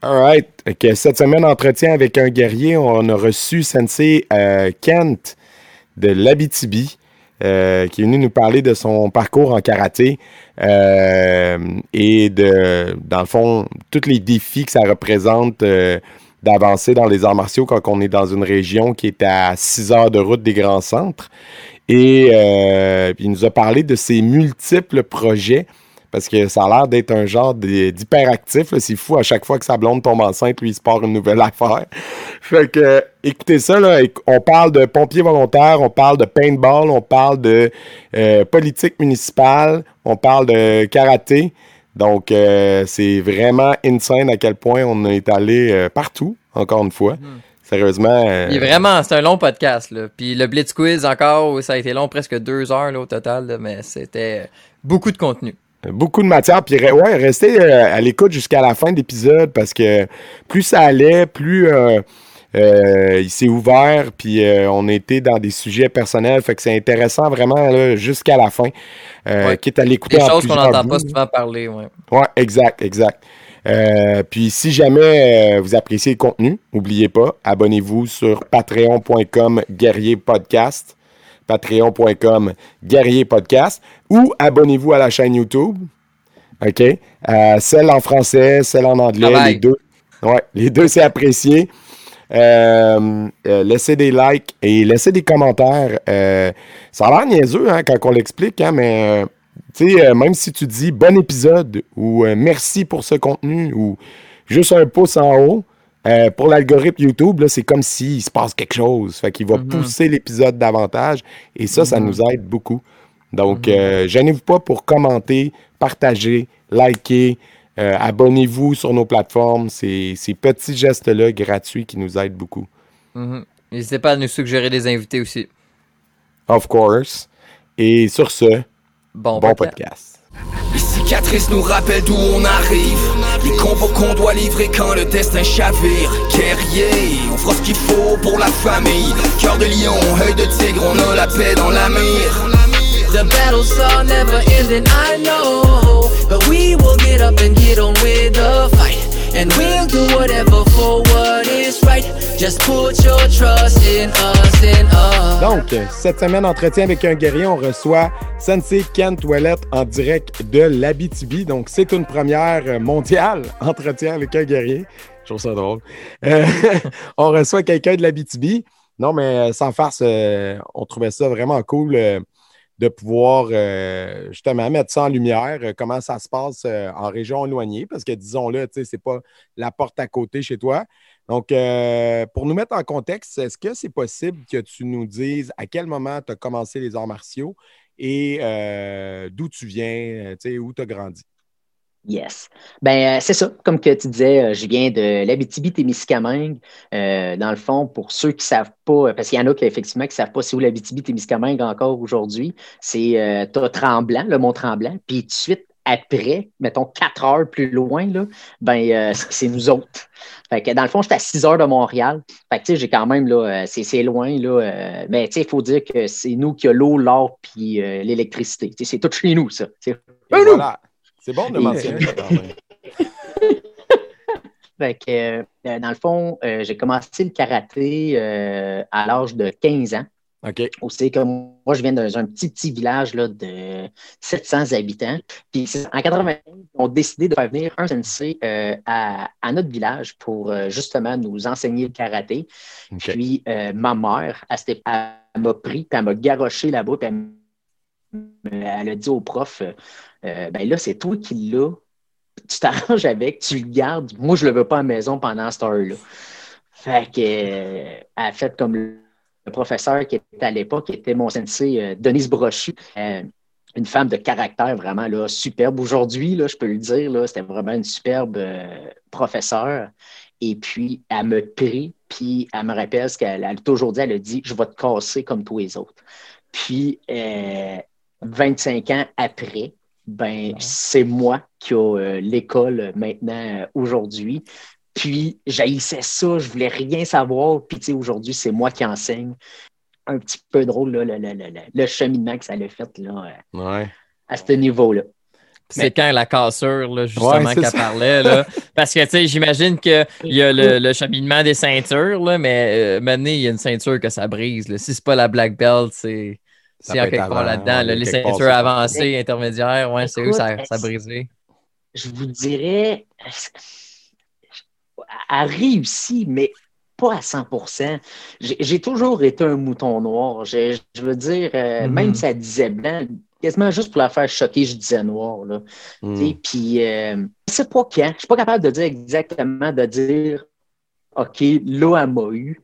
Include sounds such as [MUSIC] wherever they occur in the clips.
All right. Cette semaine, entretien avec un guerrier, on a reçu Sensei euh, Kent de l'Abitibi. Euh, qui est venu nous parler de son parcours en karaté euh, et de, dans le fond, tous les défis que ça représente d'avancer dans les arts martiaux quand on est dans une région qui est à 6 heures de route des grands centres. Et il nous a parlé de ses multiples projets parce que ça a l'air d'être un genre d'hyperactif. C'est fou, à chaque fois que sa blonde tombe enceinte, lui, il se part une nouvelle [LAUGHS] affaire. Fait que, écoutez ça, là, on parle de pompiers volontaires, on parle de paintball, on parle de euh, politique municipale, on parle de karaté. Donc, euh, c'est vraiment insane à quel point on est allé euh, partout, encore une fois. Hmm. Sérieusement. Vraiment, c'est un long podcast. Là. Puis le Blitz Quiz, encore, ça a été long, presque deux heures là, au total, mais c'était beaucoup de contenu. Beaucoup de matière. Puis, ouais, restez euh, à l'écoute jusqu'à la fin de l'épisode parce que plus ça allait, plus euh, euh, il s'est ouvert. Puis, on était dans des sujets personnels. Fait que c'est intéressant vraiment jusqu'à la fin. Quitte à l'écouter Des choses qu'on n'entend pas souvent parler. Ouais, ouais exact, exact. puis si jamais vous appréciez le contenu, n'oubliez pas, abonnez-vous sur patreon.com guerrier podcast patreon.com guerrier podcast ou abonnez-vous à la chaîne YouTube. OK? Euh, celle en français, celle en anglais, les deux. Ouais, les deux, c'est apprécié. Euh, euh, laissez des likes et laissez des commentaires. ça a l'air niaiseux hein, quand on l'explique, hein, mais même si tu dis bon épisode ou merci pour ce contenu ou juste un pouce en haut, euh, pour l'algorithme YouTube, c'est comme s'il se passe quelque chose. Fait qu'il va mhm. pousser l'épisode davantage. Et ça, ça mhm. nous aide beaucoup. Donc, mhm. euh, gênez-vous pas pour commenter, partager, liker. Euh, abonnez-vous sur nos plateformes. C'est ces petits gestes-là gratuits qui nous aident beaucoup. N'hésitez pas à nous suggérer des invités aussi. Of course. Et sur ce, bon, podcast. Cicatrices nous rappellent d'où on arrive. Les combats qu'on doit livrer quand le destin chavire. Guerrier, on fera ce qu'il faut pour la famille. Cœur de lion, œil de tigre, on a la paix dans la mire. The battles are never ending, I know. But we will get up and get on with the fight And we'll do whatever for what is right Just put your trust in us, us Donc, cette semaine, entretien avec un guerrier, on reçoit Sensei Ken Toilette en direct de l'Abitibi. Donc, c'est une première mondiale, [LAUGHS] entretien avec un guerrier. Je trouve ça drôle. Euh, [LAUGHS] on reçoit quelqu'un de l'Abitibi. Non, mais euh, sans farce, euh, on trouvait ça vraiment cool de pouvoir justement mettre ça en lumière, comment ça se passe en région éloignée, parce que disons-le, ce n'est pas la porte à côté chez toi. Donc, pour nous mettre en contexte, est-ce que c'est possible que tu nous dises à quel moment tu as commencé les arts martiaux et euh, d'où tu viens, euh, où tu as grandi? Yes. Ben, euh, c'est ça. Comme que tu disais, je viens de l'Abitibi-Témiscamingue. dans le fond, pour ceux qui ne savent pas, parce qu'il y en a qui, effectivement, qui ne savent pas c'est où l'Abitibi-Témiscamingue encore aujourd'hui, c'est Tremblant, le Mont Tremblant. Puis tout de suite après, mettons quatre heures plus loin, là, ben, c'est nous autres. Fait que dans le fond, j'étais à 6 heures de Montréal. Fait que tu sais, j'ai quand même, là, euh, c'est loin, là. Euh, mais tu sais, il faut dire que c'est nous qui avons l'eau, l'or puis euh, l'électricité. C'est tout chez nous, ça. Voilà. C'est bon de mentionner ça. [LAUGHS] fait que, dans le fond, j'ai commencé le karaté à l'âge de 15 ans. OK. Aussi, comme moi, je viens d'un petit, petit village là, de 700 habitants. Puis en 95, on a décidé de faire venir un sensei euh, à, notre village pour euh, justement nous enseigner le karaté. Puis euh, ma mère, elle, m'a pris, puis elle m'a garoché là-bas, puis elle, a dit au prof ben là, c'est toi qui l'as. Tu t'arranges avec, tu le gardes. Moi, je ne le veux pas à la maison pendant cette heure-là. Fait qu'elle a fait comme le professeur qui était à l'époque, qui était mon sensei euh, Denise Brochu, euh, une femme de caractère vraiment là, superbe. Aujourd'hui, je peux le dire, c'était vraiment une superbe euh, professeure. Et puis, elle me prie, puis elle me rappelle ce qu'elle a toujours dit, elle a dit, je vais te casser comme tous les autres. Puis, 25 ans après, ben, c'est moi qui ai l'école maintenant aujourd'hui. Puis, j'haïssais ça, je voulais rien savoir. Puis, tu sais, aujourd'hui, c'est moi qui enseigne. Un petit peu drôle, là, le, cheminement que ça a fait là, euh, à ce niveau-là. c'est quand la cassure, là, justement, qu'elle parlait. Là. [LAUGHS] Parce que, tu sais, j'imagine qu'il y a le, le, cheminement des ceintures, là, mais euh, maintenant, il y a une ceinture que ça brise. Là. Si c'est pas la black belt, c'est. C'est en quelque part là-dedans. les ceintures avancées, intermédiaires, ouais, c'est où ça, ça a brisé? Je vous dirais, a réussi, mais pas à 100% J'ai toujours été un mouton noir. Je, veux dire, euh, mm-hmm. même si ça disait blanc, quasiment juste pour la faire choquer, je disais noir. Là. Mm. Puis, euh, je sais pas quand. Je suis pas capable de dire exactement, de dire, OK, là, elle m'a eu.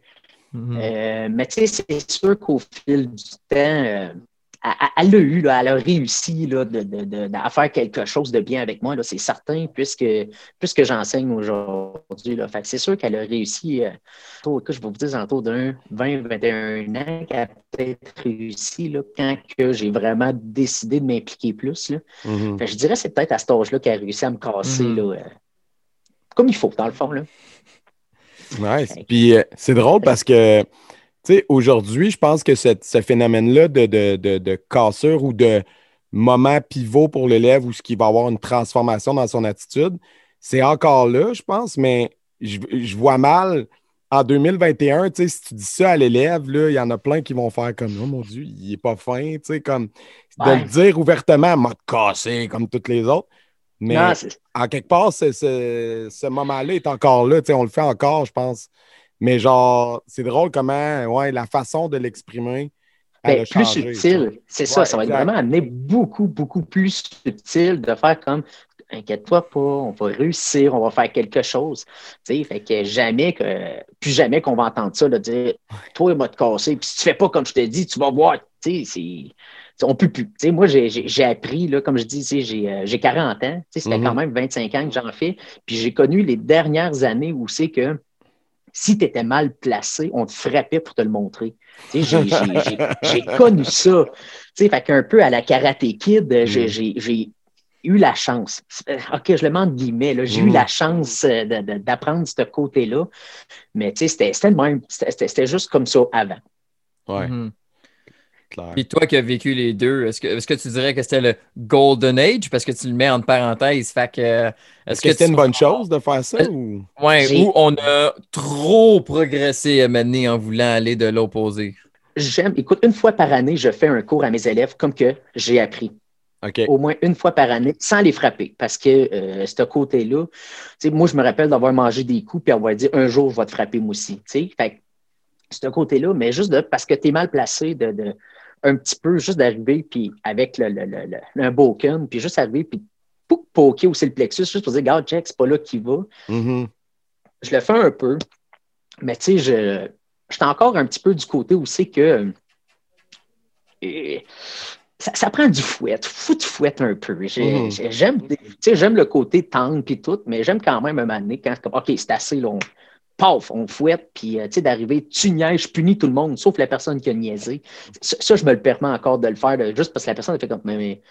Mm-hmm. Euh, mais tu sais, c'est sûr qu'au fil du temps, elle l'a eu, là, elle a réussi là, de, de, à faire quelque chose de bien avec moi, c'est certain, puisque, puisque j'enseigne aujourd'hui. C'est sûr qu'elle a réussi, euh, je vais vous dire, autour d'un 20-21 ans, qu'elle a peut-être réussi là, quand j'ai vraiment décidé de m'impliquer plus. Là. Mm-hmm. je dirais que c'est peut-être à cet âge-là qu'elle a réussi à me casser mm-hmm. là, euh, comme il faut, dans le fond. Là. Nice. Puis euh, c'est drôle parce que aujourd'hui, je pense que ce phénomène-là de, de, cassure ou de moment pivot pour l'élève où ce qui va avoir une transformation dans son attitude, c'est encore là, je pense, mais je, vois mal en 2021, si tu dis ça à l'élève, il y en a plein qui vont faire comme Oh mon Dieu, il n'est pas fin, comme de le dire ouvertement, mode cassé comme toutes les autres. Mais en quelque part, ce moment-là est encore là, on le fait encore, je pense. Mais genre, c'est drôle comment, ouais, la façon de l'exprimer. Ben, plus subtil, c'est ça, ça va être vraiment amener beaucoup, beaucoup plus subtil de faire comme inquiète-toi pas, on va réussir, on va faire quelque chose. fait que jamais que, plus jamais qu'on va entendre ça, de dire toi, il va te casser, puis si tu fais pas comme je te dis, tu vas voir. Tu sais, on peut plus. sais, moi, j'ai appris, là, comme je dis, j'ai 40 ans. Ça fait mm-hmm. quand même 25 ans que j'en fais. Puis j'ai connu les dernières années où c'est que si tu étais mal placé, on te frappait pour te le montrer. J'ai [LAUGHS] connu ça. Fait qu'un peu à la Karate Kid, mm. j'ai eu la chance. OK, je le mets guillemets, j'ai eu mm. la chance euh, d'apprendre ce côté-là. Mais c'était C'était juste comme ça avant. Ouais. Mm-hmm. Puis toi qui as vécu les deux, est-ce que, est que tu dirais que c'était le Golden Age? Parce que tu le mets en parenthèse? Fait que, est-ce que, c'était une bonne chose de faire ça? Ou... Ouais, ou on a trop progressé à mener en voulant aller de l'opposé? J'aime, écoute, une fois par année, je fais un cours à mes élèves comme que j'ai appris. Au moins une fois par année, sans les frapper. Parce que euh, ce côté-là, moi, je me rappelle d'avoir mangé des coups, puis on va dire un jour, je vais te frapper, moi aussi. Fait ce côté-là, mais juste de, parce que tu es mal placé, de, un petit peu, juste d'arriver, puis avec le, le, le, un boken, puis juste arriver, puis poker aussi le plexus, juste pour dire, regarde, check, c'est pas là qu'il va. Mm-hmm. Je le fais un peu, mais tu sais, je, suis encore un petit peu du côté où c'est que euh, ça, prend du fouet, fou de fouet un peu. Mm-hmm. J'aime le côté tendre puis tout, mais j'aime quand même un moment donné quand OK, c'est assez long paf, on fouette, puis euh, tu sais, d'arriver, tu niaises, je punis tout le monde, sauf la personne qui a niaisé. Ça, je me le permets encore de le faire, juste parce que la personne a fait comme, mais,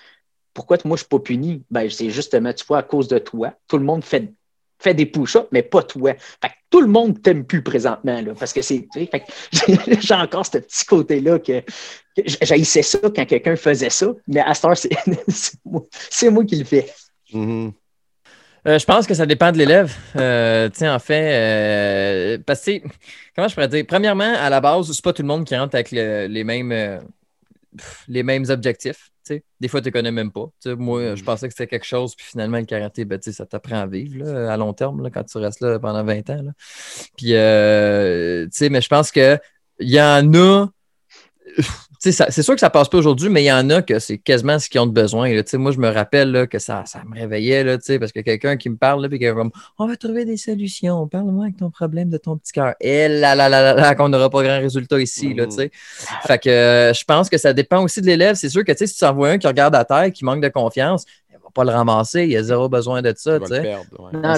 pourquoi moi je suis pas puni? Ben, c'est justement, tu vois, à cause de toi. Tout le monde fait, fait des push-ups, mais pas toi. Fait que tout le monde t'aime plus présentement, là, parce que c'est, [LAUGHS] j'ai encore ce petit côté-là que, que j'haïssais ça quand quelqu'un faisait ça, mais à ce [LAUGHS] c'est moi, moi, qui le fais. Mm-hmm. Euh, je pense que ça dépend de l'élève. Euh, en fait, euh, parce que, comment je pourrais dire? Premièrement, à la base, c'est pas tout le monde qui rentre avec les, mêmes, euh, les mêmes objectifs. Des fois, tu ne connais même pas. moi, je pensais que c'était quelque chose, puis finalement, le karaté, ben, ça t'apprend à vivre à long terme là, quand tu restes là pendant 20 ans. Là. Puis, mais je pense qu'il y en a c'est sûr que ça passe pas aujourd'hui, mais il y en a que c'est quasiment ce qu'ils ont besoin. Moi, je me rappelle que ça, ça me réveillait là, parce que quelqu'un qui me parle, puis qui est comme On va trouver des solutions, parle-moi avec ton problème de ton petit cœur. Et là, là, là, là, qu'on n'aura pas grand résultat ici. Là, mmh. fait que euh, je pense que ça dépend aussi de l'élève. C'est sûr que si tu envoies un qui regarde à terre, qui manque de confiance, pas le ramasser, il a zéro besoin de ça. Tu sais.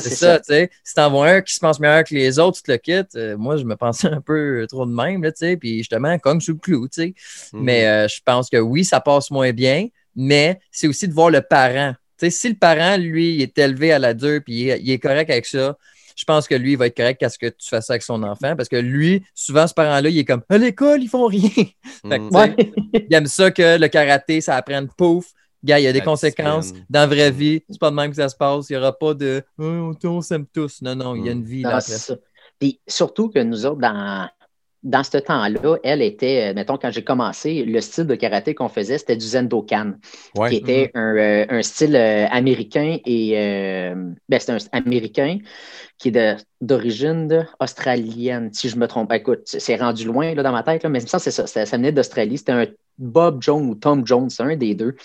C'est ça, tu sais. Si t'en vois un qui se pense meilleur que les autres, tu te le quittes. Euh, moi, je me pensais un peu trop de même, tu sais, puis justement, comme sous le clou, tu sais. Mhm. Mais euh, je pense que oui, ça passe moins bien, mais c'est aussi de voir le parent. Tu sais, si le parent, lui, il est élevé à la dure, puis il est, correct avec ça, je pense que lui, il va être correct à ce que tu fasses ça avec son enfant parce que lui, souvent, ce parent-là, il est comme à l'école, ils font rien. [LAUGHS] fait que, mhm. il aime ça que le karaté, ça apprenne pouf, Gars, il y a des La conséquences discipline. dans la vraie vie. C'est pas de même que ça se passe. Il n'y aura pas de oh, on s'aime tous. Non, non, il y a une vie Non, là c'est après. ça. Puis surtout que nous autres, dans, dans ce temps-là, elle était, euh, mettons, quand j'ai commencé, le style de karaté qu'on faisait, c'était du Zendokan, Ouais. qui était un, euh, un style euh, américain et euh, ben, c'est un américain qui est d'origine australienne, si je me trompe. pas. Écoute, c'est rendu loin là, dans ma tête, là, mais ça, c'est ça. Ça, ça venait d'Australie. C'était un Bob Jones ou Tom Jones, c'est un des deux.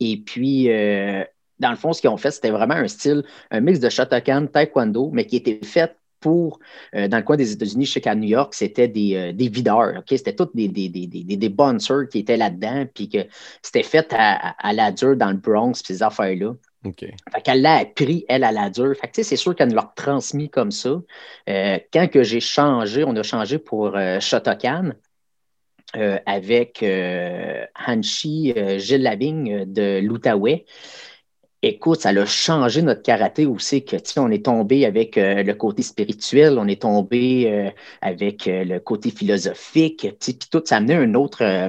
Et puis, euh, dans le fond, ce qu'ils ont fait, c'était vraiment un style, un mix de Shotokan, Taekwondo, mais qui était fait pour, euh, dans le coin des États-Unis, je sais qu'à New York, c'était des, euh, des videurs. ok? C'était tous des, des, des, des, des bouncers qui étaient là-dedans, puis que c'était fait à, à, la dure dans le Bronx, puis ces affaires-là. OK. Fait qu'elle l'a appris, elle, à la dure. Fait que, tu sais, c'est sûr qu'elle nous l'a transmis comme ça. Euh, quand que j'ai changé, on a changé pour Shotokan euh, avec euh, Hanshi euh, Gilles Lavigne euh, de l'Outaouais. Écoute, ça a changé notre karaté aussi, que, tu sais, on est tombé avec euh, le côté spirituel, on est tombé euh, avec euh, le côté philosophique, puis tout, ça a amené un autre, euh,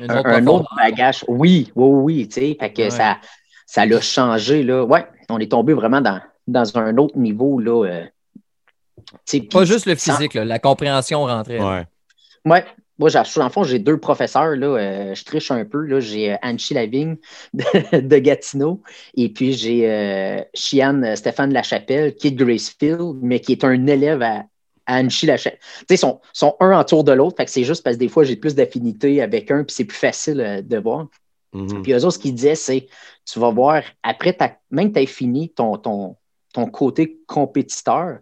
un, autre un autre profondeur. bagage. Oui, oui, oui, tu sais. Ouais. ça, ça l'a changé, là. Ouais, on est tombé vraiment dans, dans un autre niveau, là. euh, Pas juste le physique, là, la compréhension rentrait. Ouais. Ouais. Moi, j'ai- en fond, j'ai deux professeurs. Là, euh, je triche un peu. Là. J'ai euh, Anchi Lavigne de, de Gatineau et puis j'ai euh, Chiane euh, Stéphane Lachapelle qui est de Gracefield, mais qui est un élève à, à Anchi Lachapelle. Tu sais, ils sont, sont un autour de l'autre. C'est juste parce que des fois, j'ai plus d'affinité avec un puis c'est plus facile euh, de voir. Mhm. Puis eux autres, ce qu'ils disaient, c'est tu vas voir, après, même que tu aies fini ton, ton, ton côté compétiteur,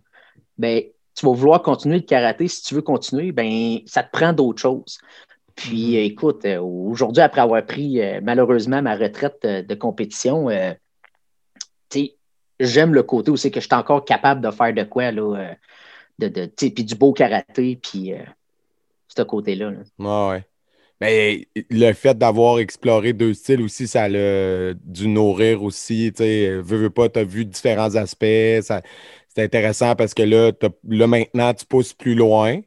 ben, tu vas vouloir continuer le karaté. Si tu veux continuer, ben, ça te prend d'autres choses. Puis, euh, écoute, euh, aujourd'hui, après avoir pris euh, malheureusement ma retraite euh, de compétition, j'aime le côté où c'est que je suis encore capable de faire de quoi, là, de, de, puis du beau karaté, puis ce côté-là. là. Ouais, ouais. Mais le fait d'avoir exploré deux styles aussi, ça l'a dû nourrir aussi. Tu sais, veux, veux pas, tu as vu différents aspects. ça- C'est intéressant parce que là, là, maintenant, tu pousses plus loin.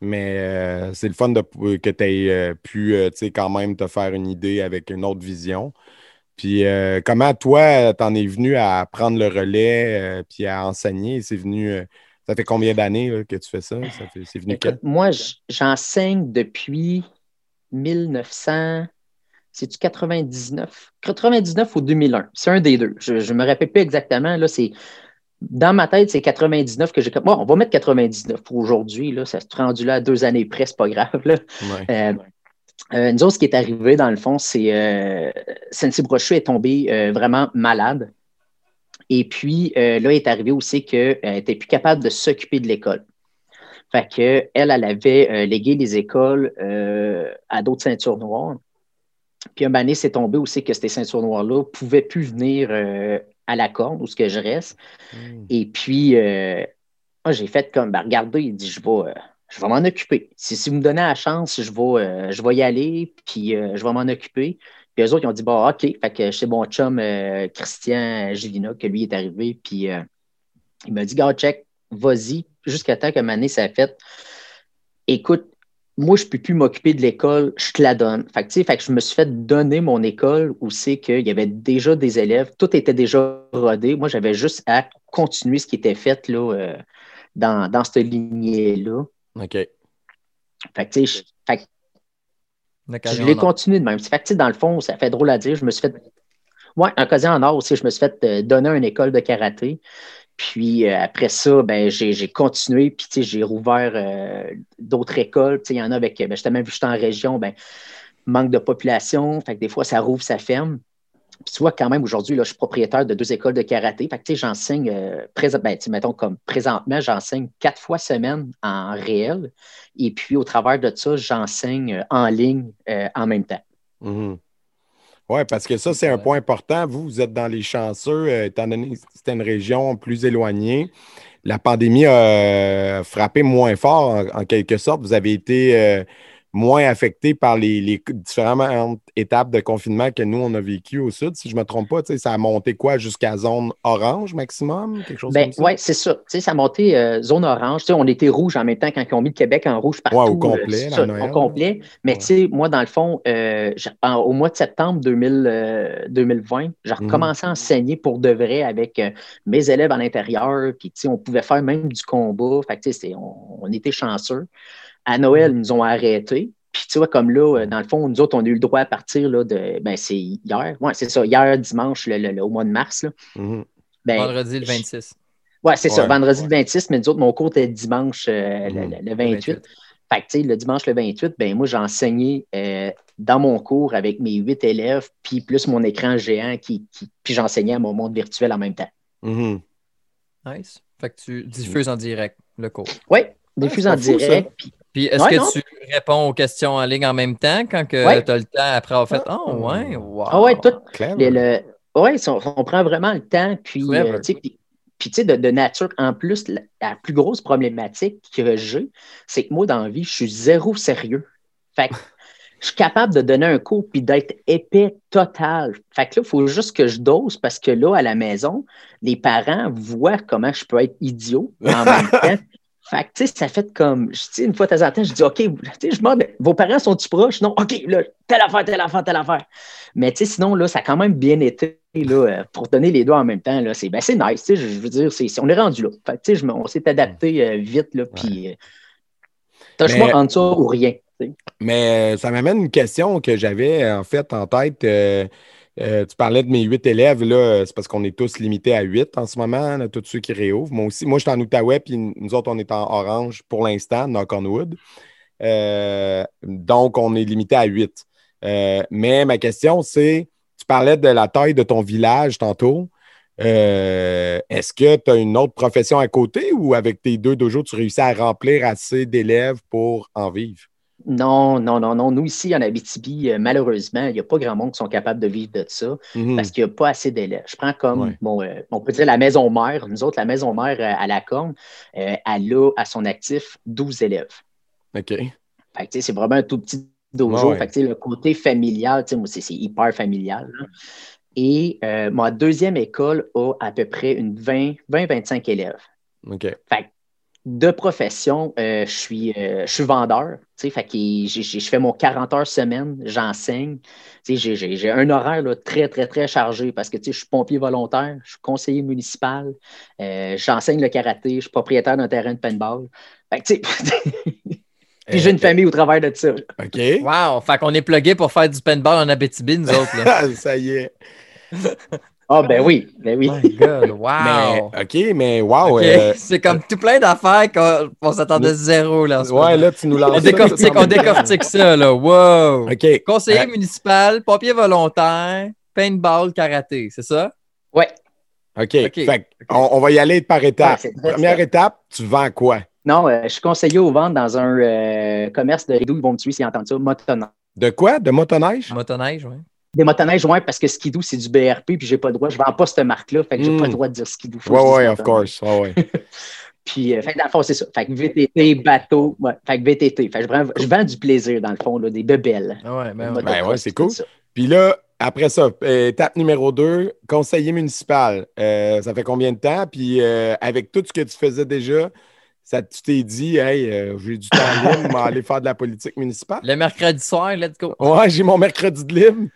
Mais euh, c'est le fun de, que tu aies pu, euh, tu sais, quand même te faire une idée avec une autre vision. Puis euh, comment toi, t'en es venu à prendre le relais euh, puis à enseigner? C'est venu. euh, ça fait combien d'années que tu fais ça? ça fait- c'est venu Écoute, moi, j'enseigne depuis 1900. C'est-tu 99? 99 ou 2001? C'est un des deux. Je ne me rappelle plus exactement. Là, c'est, dans ma tête, c'est 99 que j'ai. Bon, on va mettre 99 pour aujourd'hui. Là, ça se rendu là à deux années près, c'est pas grave. Là. Ouais. Euh, euh, nous autres, ce qui est arrivé, dans le fond, c'est euh, Sensei Brochu est tombé euh, vraiment malade. Et puis, là, il est arrivé aussi qu'elle n'était plus capable de s'occuper de l'école. Fait que elle, elle avait légué les écoles à d'autres ceintures noires. Puis un moment donné, c'est tombé aussi que ces ceintures noires-là ne pouvaient plus venir à la corde où ce que je reste. Mm. Et puis, euh, moi, j'ai fait comme, ben, regardez, il dit, je vais, euh, je vais m'en occuper. Si, si vous me donnez la chance, je vais, euh, je vais y aller, puis je vais m'en occuper. Puis eux autres, ils ont dit, bon, OK. Fait que c'est mon chum Christian Gilina, que lui est arrivé, puis euh, il m'a dit, gars, check, vas-y, jusqu'à temps que ma année ça fait. Écoute, moi, je ne peux plus m'occuper de l'école, je te la donne. Fait que, tu sais, fait que je me suis fait donner mon école où c'est qu'il y avait déjà des élèves, tout était déjà rodé. Moi, j'avais juste à continuer ce qui était fait là, euh, dans, dans cette lignée-là. OK. Fait que, je, fait que Une je l'ai continué de même. Fait que, dans le fond, ça fait drôle à dire. Je me suis fait. Ouais, un en or aussi, je me suis fait euh, donner une école de karaté. Puis euh, après ça, ben, j'ai continué, puis j'ai rouvert euh, d'autres écoles. Il y en a avec, ben, justement, vu que je suis en région, ben, manque de population. Fait que des fois, ça rouvre, ça ferme. Puis tu vois, quand même, aujourd'hui, je suis propriétaire de deux écoles de karaté. Fait que, j'enseigne, euh, ben, comme présentement, j'enseigne quatre fois semaine en réel. Et puis, au travers de ça, j'enseigne en ligne en même temps. Mhm. Oui, parce que ça, c'est un point important. Vous, vous êtes dans les chanceux, euh, étant donné que c'était une région plus éloignée. La pandémie a euh, frappé moins fort, en, en quelque sorte. Vous avez été euh, moins affecté par les, les différentes étapes de confinement que nous, on a vécu au sud. Si je ne me trompe pas, ça a monté quoi jusqu'à zone orange maximum? Quelque chose ben, comme ça? Oui, c'est ça. ça a monté euh, zone orange. on était rouge en même temps quand ils ont mis le Québec en rouge partout. Ouais, au complet, ça, au complet. Mais moi, dans le fond, euh, au mois de septembre 2000, 2020, j'ai mhm. recommencé à enseigner pour de vrai avec euh, mes élèves à l'intérieur. Puis on pouvait faire même du combat. Fait on, on était chanceux. À Noël, ils nous ont arrêtés. Puis tu vois, comme là, euh, dans le fond, nous autres, on a eu le droit à partir là, de. Ben, c'est hier. Oui, c'est ça, hier, dimanche, le, au mois de mars. Là. Mm-hmm. Ben, vendredi le 26. Oui, c'est ça, vendredi le 26, mais nous autres, mon cours était dimanche euh, le, 28. Mm-hmm. Fait que, tu sais, le dimanche le 28, ben moi, j'ai enseigné euh, dans mon cours avec mes huit élèves, puis plus mon écran géant, qui, puis j'enseignais à mon monde virtuel en même temps. Mm-hmm. Nice. Fait que tu diffuses en direct le cours. Oui, diffuse en direct. Puis puis est-ce que tu réponds aux questions en ligne en même temps quand tu as le temps après avoir fait Oh, ouais, wow. Ah, ouais, tout. Le, ouais, on, prend vraiment le temps. Puis, euh, puis, tu sais, de, nature, en plus, la, plus grosse problématique que j'ai, c'est que moi, dans la vie, je suis zéro sérieux. Fait que je suis capable de donner un cours puis d'être épais total. Fait que là, il faut juste que je dose parce que là, à la maison, les parents voient comment je peux être idiot en même [LAUGHS] temps. Fait que, tu sais, ça fait comme, je dis une fois de temps en temps, je dis, OK, tu sais, je demande, vos parents sont-ils proches? Non, OK, là, telle affaire, telle affaire, telle affaire. Mais, tu sais, sinon, là, ça a quand même bien été, là, euh, pour donner les doigts en même temps, là, c'est, ben, c'est nice, tu sais, je veux dire, c'est, on est rendu là. Fait tu sais, on s'est adapté euh, vite, là, puis, euh, tâche-moi en ça ou rien. Mais ça m'amène une question que j'avais, en fait, en tête. Euh, tu parlais de mes huit élèves, là, c'est parce qu'on est tous limités à huit en ce moment, tous ceux qui réouvrent. Moi aussi, moi, je suis en Outaouais, puis nous autres, on est en orange pour l'instant, knock on. Euh, donc, on est limité à huit. Euh, mais ma question, c'est, tu parlais de la taille de ton village tantôt. Est-ce que tu as une autre profession à côté ou avec tes deux dojos, tu réussis à remplir assez d'élèves pour en vivre? Non, non, non, non. Nous, ici, en Abitibi, euh, malheureusement, il n'y a pas grand monde qui sont capables de vivre de ça mhm. parce qu'il n'y a pas assez d'élèves. Je prends comme, bon, euh, on peut dire la maison mère. Nous autres, la maison mère euh, à la Corne, elle a à son actif 12 élèves. OK. c'est vraiment un tout petit dojo. le côté familial, c'est hyper familial. Et ma deuxième école a à peu près une 20-25 élèves. OK. Fait de profession, euh, je, suis, euh, je suis vendeur. Fait je fais mon 40 heures semaine, j'enseigne. J'ai un horaire là, très, très, très chargé parce que je suis pompier volontaire, je suis conseiller municipal, euh, j'enseigne le karaté, je suis propriétaire d'un terrain de paintball. Fait [LAUGHS] Puis j'ai une famille au travers de ça. OK. Wow! Fait qu'on est plugué pour faire du paintball en Abitibi, nous autres. Là. [LAUGHS] ça y est. Ah, ben oui, ben oui. [LAUGHS] My God, wow. Mais, OK, mais wow. Euh, [LAUGHS] c'est comme tout plein d'affaires qu'on s'attendait zéro. Là, ouais, là, tu nous lances. On décortique, on décortique ça, là. Wow. OK. Conseiller euh, municipal, pompier volontaire, paintball, karaté, c'est ça? Ouais. OK. Fait, on, va y aller par étapes. Première étape, tu vends quoi? Non, euh, je suis conseiller aux ventes dans un commerce de rideaux. Ils vont me tuer s'ils entendent ça. Motoneige. De quoi? De motoneige? Motoneige, oui. Des motoneiges, oui, parce que Skidoo, c'est du BRP, puis j'ai pas le droit. Je vends pas cette marque-là, fait que j'ai pas le hmm. droit de dire Skidoo. Oui, oui, of course. Ouais, ouais. [LAUGHS] puis, euh, fait dans le fond, c'est ça. Fait que VTT, bateau, ouais, fait que VTT. Fait que je, vends, du plaisir, dans le fond, là, des bebelles. Ah ouais, ben, ben ouais, c'est cool. Puis là, après ça, euh, étape numéro 2, conseiller municipal. Euh, ça fait combien de temps? Puis avec tout ce que tu faisais déjà, ça, tu t'es dit, hey, j'ai du temps libre, [LAUGHS] aller faire de la politique municipale? Le mercredi soir, let's go. Ouais, j'ai mon mercredi de libre.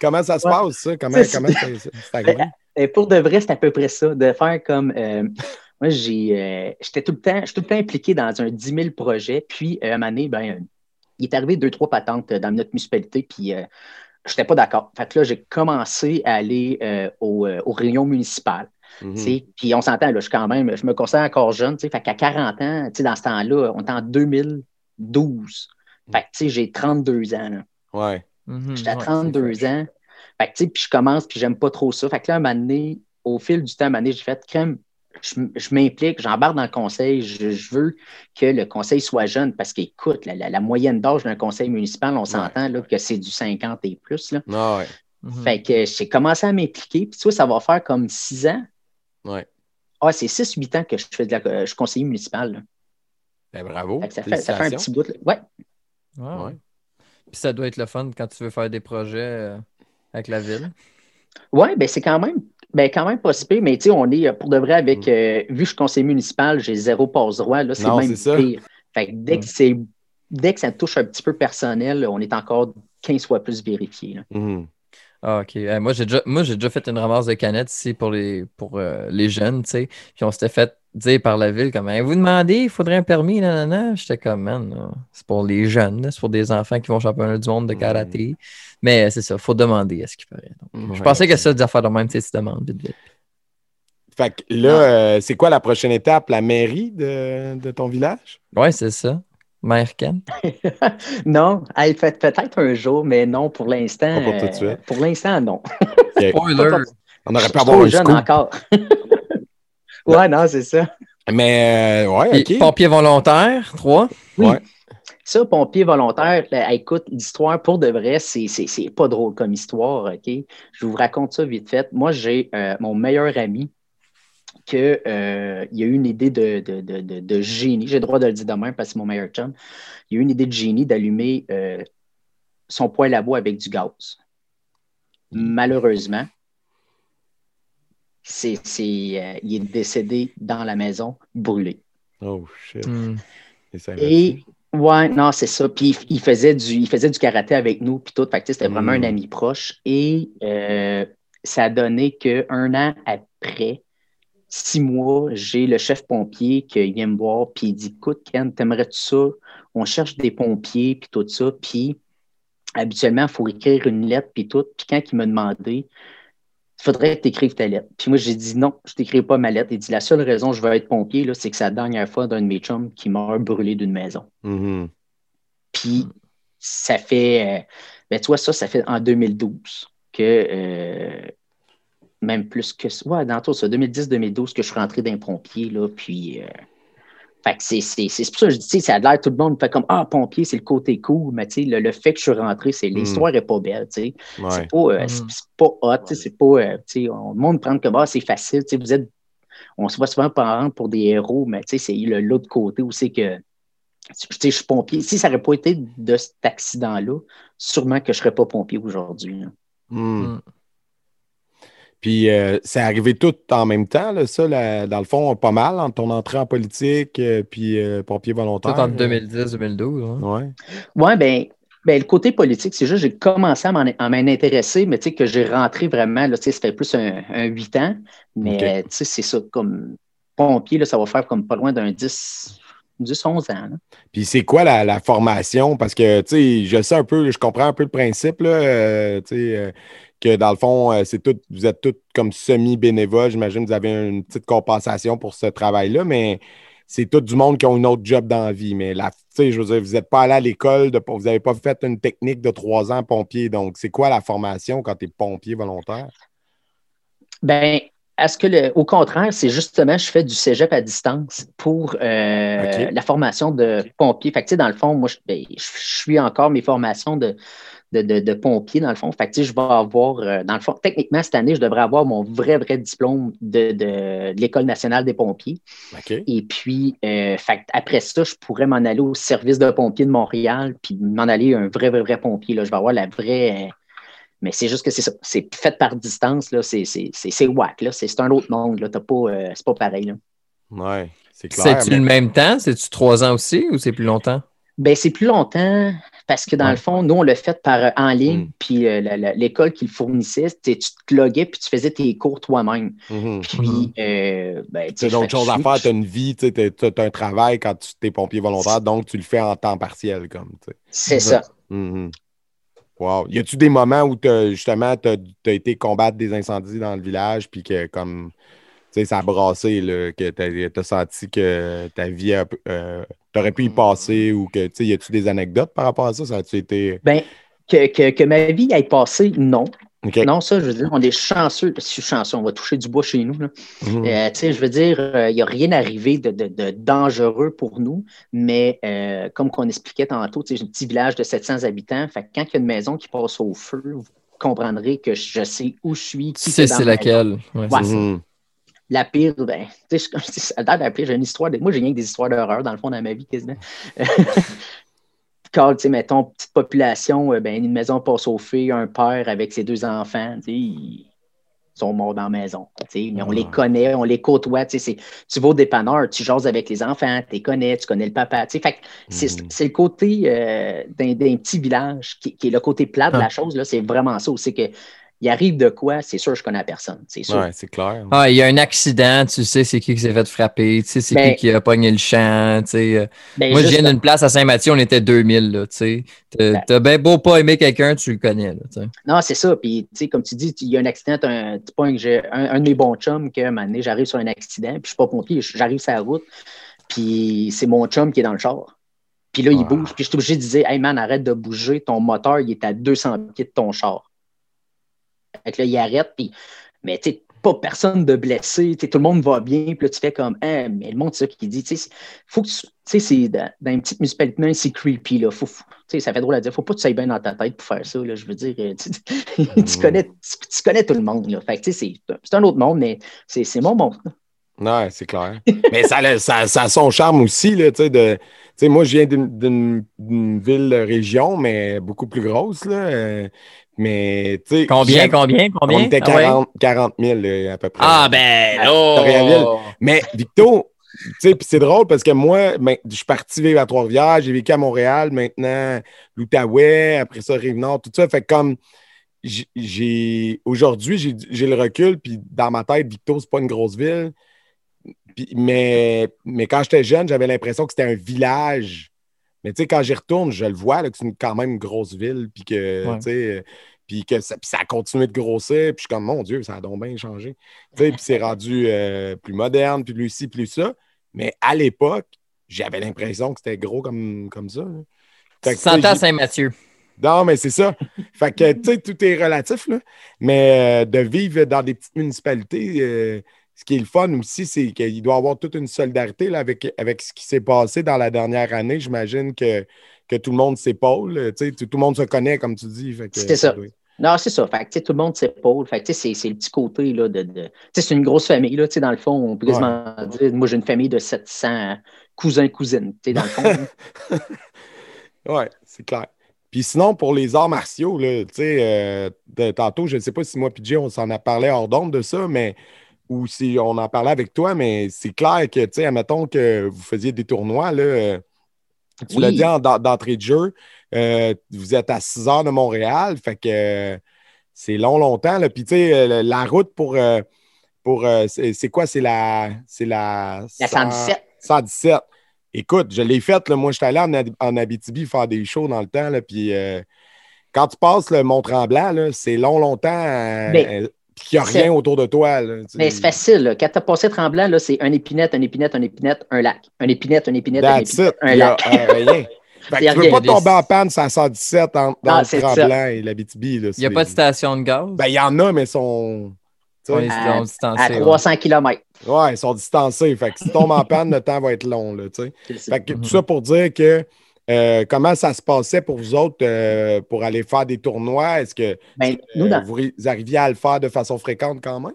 Comment ça se passe, ça? Comment, comment c'est euh, [LAUGHS] Pour de vrai, c'est à peu près ça, de faire comme. Euh, moi, j'ai, euh, j'étais tout le temps, tout le temps impliqué dans un 10 000 projets. Puis, à un moment donné, ben, il est arrivé deux, trois patentes dans notre municipalité. Puis, je n'étais pas d'accord. Fait que là, j'ai commencé à aller aux, réunions municipales. Mm-hmm. Puis on s'entend, là, je quand même, je me considère encore jeune. Fait qu'à 40 ans, dans ce temps-là, on est en 2012. Fait que j'ai 32 ans. Là. Ouais. Mhm, J'étais à 32 ans. Fait que, puis je commence, puis j'aime pas trop ça. Fait que là, un moment donné, au fil du temps, un moment donné, j'ai fait crème. Je, m'implique, j'embarque dans le conseil. Je, veux que le conseil soit jeune parce qu'écoute, la, moyenne d'âge d'un conseil municipal, on s'entend que c'est du 50 et plus. Là. Ah mhm. Fait que j'ai commencé à m'impliquer. Puis tu vois, ça va faire comme 6 ans. Ouais. Ah, c'est 6-8 ans que je fais de je suis conseiller municipal. Ben, bravo. ça, fait, un petit bout. Ouais. Ouais. Puis ça doit être le fun quand tu veux faire des projets euh, avec la ville. Oui, ben c'est quand même. Ben, quand même pas si pire, mais tu sais, on est pour de vrai avec. Mm. euh, vu que je suis conseiller municipal, j'ai zéro passe-droit. Là, c'est même pire. Fait que dès, Mm. que c'est, dès que ça touche un petit peu personnel, on est encore 15 fois plus vérifié. là. Mhm. Ah, ok. Euh, moi, j'ai déjà, moi, j'ai déjà fait une ramasse de canettes ici pour les, pour, euh, les jeunes, tu sais. Puis on s'était fait dire par la ville, comme, Hey, vous demandez, il faudrait un permis, nanana. J'étais comme, man, c'est pour les jeunes, c'est pour des enfants qui vont au championnat du monde de karaté. Mais c'est ça, il faut demander à ce qui paraît. Donc, je Ouais, pensais que ça, des affaires de même, tu demandes vite, vite. Fait que là, euh, c'est quoi la prochaine étape? La mairie de, de ton village? Ouais, c'est ça. Mère Ken. [LAUGHS] non, hey, peut- peut-être un jour, mais non, pour l'instant. Pas pour tout de euh, suite. pour l'instant, non. Spoiler. On aurait pu avoir un jeune scoop. encore. [LAUGHS] ouais, non, c'est ça. Mais, euh, ouais, Puis, OK. Pompier volontaire, 3. Oui. Ouais. Ça, pompier volontaire, là, écoute, l'histoire, pour de vrai, c'est c'est- c'est pas drôle comme histoire, OK? Je vous raconte ça vite fait. Moi, j'ai euh, mon meilleur ami que euh, a eu une idée de, de, de, de- de génie. J'ai le droit de le dire demain parce que c'est mon meilleur chum. Il a eu une idée de génie d'allumer euh, son poêle à bois avec du gaz. Malheureusement, c'est, c'est, euh, il est décédé dans la maison, brûlé. Oh, shit. Hmm. Et ouais, non, c'est ça. Puis il, il faisait du, il faisait du karaté avec nous, puis tout. Fait que, tu sais, c'était vraiment Mm. un ami proche. Et euh, ça a donné qu'un an après, six mois, j'ai le chef pompier qui vient me voir, puis il dit Écoute, Ken, t'aimerais-tu ça? On cherche des pompiers, puis tout ça. Puis habituellement, il faut écrire une lettre, puis tout. Puis quand il m'a demandé il faudrait que tu écrives ta lettre. Puis moi, j'ai dit non, je t'écris pas ma lettre. Il dit la seule raison que je veux être pompier, là, c'est que c'est la dernière fois d'un de mes chums qui meurt brûlé d'une maison. Mhm. Puis ça fait, euh, ben, tu vois, ça, ça fait en 2012 que, euh, même plus que ça, ouais, dans tout ça, 2010-2012 que je suis rentré d'un pompier, là, puis, euh, fait que c'est, c'est, c'est pour ça que je dis, ça a l'air, tout le monde fait comme, ah, pompier, c'est le côté cool, mais tu sais, le, le fait que je suis rentré, c'est, l'histoire est pas belle, tu sais. Ouais. C'est pas, euh, Mm. c'est- c'est pas hot, tu sais, c'est pas, euh, tu sais, on, le monde prend comme, ah, c'est facile, tu sais, vous êtes, on se voit souvent prendre pour des héros, mais tu sais, c'est le- l'autre côté où c'est que, tu sais, je suis pompier. Si ça n'aurait pas été de cet accident-là, sûrement que je ne serais pas pompier aujourd'hui. Hmm. Puis euh, c'est arrivé tout en même temps, là, ça, là, dans le fond, pas mal, entre ton entrée en politique euh, puis euh, pompier Tout volontaire. entre 2010 et 2012. hein. Ouais. Oui, ben, ben, le côté politique, c'est juste que j'ai commencé à m'en à m'en intéresser, mais tu sais, que j'ai rentré vraiment, là, tu sais, ça fait plus un, un 8 ans, mais euh, tu sais, c'est ça, comme pompier, là, ça va faire comme pas loin d'un 10, 10 11 ans. là. Puis c'est quoi la, la formation? Parce que, tu sais, je sais un peu, je comprends un peu le principe, là, euh, tu sais, euh, que dans le fond, euh, c'est tout, vous êtes tous comme semi-bénévoles. J'imagine que vous avez une petite compensation pour ce travail-là, mais c'est tout du monde qui ont une autre job dans la vie. Mais sais, je veux dire, vous n'êtes pas allé à l'école, de, vous n'avez pas fait une technique de trois ans pompier. Donc, c'est quoi la formation quand tu es pompier volontaire? Ben, est-ce que le, au contraire, c'est justement, je fais du cégep à distance pour euh, la formation de pompier. Fait que, tu sais, dans le fond, moi, je, ben, je suis encore mes formations de, de, de, de pompier, dans le fond. Fait que, je vais avoir, euh, dans le fond, techniquement, cette année, je devrais avoir mon vrai, vrai diplôme de, de, de l'École nationale des pompiers. OK? Et puis, euh, fait que après ça, je pourrais m'en aller au service de pompiers de Montréal, puis m'en aller un vrai, vrai, vrai pompier. Là. Je vais avoir la vraie. euh, mais c'est juste que c'est ça. C'est fait par distance, là. C'est, c'est, c'est, c'est whack, là. C'est, c'est un autre monde, là. T'as pas, euh, c'est pas pareil, là. Ouais, c'est clair. C'est-tu mais- le même temps? C'est-tu trois ans aussi ou c'est plus longtemps? Ben, c'est plus longtemps parce que dans Ouais. le fond, nous, on l'a fait par euh, en ligne, Mm. puis euh, la- la- l'école qui le fournissait, tu te loguais, puis tu faisais tes cours toi-même. Mhm. Puis, Mhm. euh, ben, tu as d'autres choses à faire, tu as une vie, tu as, un travail quand tu es pompier volontaire, donc tu le fais en temps partiel. comme. C'est ça. Mhm. Wow. Y a-tu des moments où t'as- justement tu as, été combattre des incendies dans le village, puis que comme sais, ça a brassé, là, que tu as, senti que ta vie a- euh, t'aurais pu y passer ou que tu sais, y a-tu des anecdotes par rapport à ça? Ça a-tu été. Ben, que, que, que ma vie ait passé, non. Non, ça, je veux dire, on est chanceux. Je suis chanceux, on va toucher du bois chez nous. là. Mhm. Euh, tu sais, je veux dire, il n'y a rien arrivé de, de- de dangereux pour nous, mais euh, comme qu'on expliquait tantôt, tu sais, j'ai un petit village de 700 habitants. Fait que quand il y a une maison qui passe au feu, vous comprendrez que je sais où je suis. Tu qui c'est laquelle? Ouais, Ouais. La pire, ben, tu sais, je- [LAUGHS] ça a l'air de la pire, j'ai une histoire. De, moi, j'ai rien que des histoires d'horreur, dans le fond, dans ma vie, quasiment. [LAUGHS] cas, tu sais, mettons, petite population, euh, ben, une maison passe au feu, un père avec ses deux enfants, tu sais, ils sont morts dans la maison. tu sais, Mais on les connaît, on les côtoie. tu sais, c'est- Tu vas au dépanneur, tu jases avec les enfants, tu les connais, tu connais le papa. tu sais, Fait que c'est Mhm. le côté euh, d'un petit village qui, qui est le côté plat de Ah. la chose. là, C'est vraiment ça. C'est que il arrive de quoi, c'est sûr, je connais la personne. C'est sûr. Ouais, c'est clair. Ah, il y a un accident, tu sais c'est qui qui s'est fait frapper, tu sais c'est Ben- qui qui a pogné le champ, tu sais. euh. Ben, Moi, je viens d'une place à Saint-Mathieu, on était 2000, là, tu sais. T'as Ben- bien beau pas aimer quelqu'un, tu le connais, là, tu sais. Non, c'est ça. Puis, tu sais, comme tu dis, il y a un accident, un, tu pognes- j'ai un, un de mes bons chums que, un moment donné, j'arrive sur un accident, puis je suis pas pompier, j'arrive sur la route, puis c'est mon chum qui est dans le char. Puis là, il bouge, puis je suis obligé de dire, hey man, arrête de bouger, ton moteur, il est à 200 pieds de ton char. Fait que là, il arrête, puis, mais tu sais, pas personne de blessé, tout le monde va bien, puis là, tu fais comme, hein, mais le monde, c'est ça qui dit, tu sais, faut que tu, tu sais, c'est dans, dans une petite municipalité, c'est creepy, là, faut, tu sais, ça fait drôle à dire, faut pas que tu sois bien dans ta tête pour faire ça, là, je veux dire, euh, tu, tu [LAUGHS] connais, tu, tu connais tout le monde, là, fait que, tu sais, c'est- c'est un autre monde, mais c'est c'est mon monde, là. Ouais, c'est clair. Mais ça, a- ça, ça a son charme aussi, là, tu sais, de... Tu sais, moi, je viens d'une ville-région, mais beaucoup plus grosse, là. euh, mais, tu sais... Combien, j'aime- combien, On combien? était Ah ouais? 40, 40 000, là, à peu près. Ah, ben, oh! Mais Victo, tu sais, puis c'est drôle parce que moi, ben, je suis parti vivre à Trois-Rivières, j'ai vécu à Montréal, maintenant l'Outaouais, après ça Rive-Nord, tout ça. Fait comme j'ai aujourd'hui, j'ai le recul, puis dans ma tête, Victo, c'est pas une grosse ville. Puis- mais, mais quand j'étais jeune, j'avais l'impression que c'était un village. Mais tu sais, quand j'y retourne, je le vois, là, que c'est une- quand même une grosse ville, puis que, Ouais. euh, puis que ça, puis ça a continué de grossir, puis je suis comme, mon Dieu, ça a donc bien changé. Puis c'est rendu euh, plus moderne, puis plus ci, plus ça. Mais à l'époque, j'avais l'impression que c'était gros comme, comme ça. Fait que, tu sais, 100 ans à j'ai- Saint-Mathieu. non, mais c'est ça. fait que, tu sais, tout est relatif, là. Mais euh, de vivre dans des petites municipalités, euh, ce qui est le fun aussi, c'est qu'il doit y avoir toute une solidarité là, avec, avec ce qui s'est passé dans la dernière année. J'imagine que, que tout le monde s'épaule. Tout, tout le monde se connaît, comme tu dis. C'était ça. doit- Non, c'est ça. Fait que, tout le monde s'épaule. Fait que, c'est c'est le petit côté là, de. de- c'est une grosse famille. Là, dans le fond, on peut quasiment dire moi, j'ai une famille de 700 cousins-cousines. tu sais, Dans le fond. [LAUGHS] Ouais, c'est clair. Puis sinon, pour les arts martiaux, là, euh, de- tantôt, je ne sais pas si moi et Jay, on s'en a parlé hors d'onde de ça, mais ou si on en parlait avec toi, mais c'est clair que, tu sais, admettons que vous faisiez des tournois, là, euh, tu Oui. l'as dit en- d'en- d'entrée de jeu, euh, vous êtes à 6 heures de Montréal, fait que euh, c'est long, longtemps. Là. Puis, tu sais, la route pour. euh, pour c'est c'est quoi? C'est la. C'est la. La 100 117. 117. Écoute, je l'ai faite. Moi, j'étais allé en, en Abitibi faire des shows dans le temps. Là, puis quand tu passes le Mont-Tremblant, là, c'est long, longtemps. euh, puis qu'il n'y a rien autour de toi. là. Mais c'est facile. Là. Quand tu as passé Tremblant, là, c'est un épinette, un épinette, un épinette, un lac. Un épinette, un épinette, un That's épinette, it. un Il y a lac. euh, rien. [LAUGHS] Fait que tu ne peux pas tomber en panne sur la 117 entre Non, dans le c'est ça. Tremblant et l'Abitibi. Il n'y a pas de station de gaz? Ben, il y en a, mais ils sont. on est à- on est distancé, À ouais. 300 km. Ouais, ils sont distancés. Fait que si tu tombes en panne, le temps va être long. Là, tu sais. Fait que Mhm. tout ça pour dire que euh, comment ça se passait pour vous autres euh, pour aller faire des tournois? Est-ce que Ben, euh, nous, dans, vous ri- arriviez à le faire de façon fréquente quand même?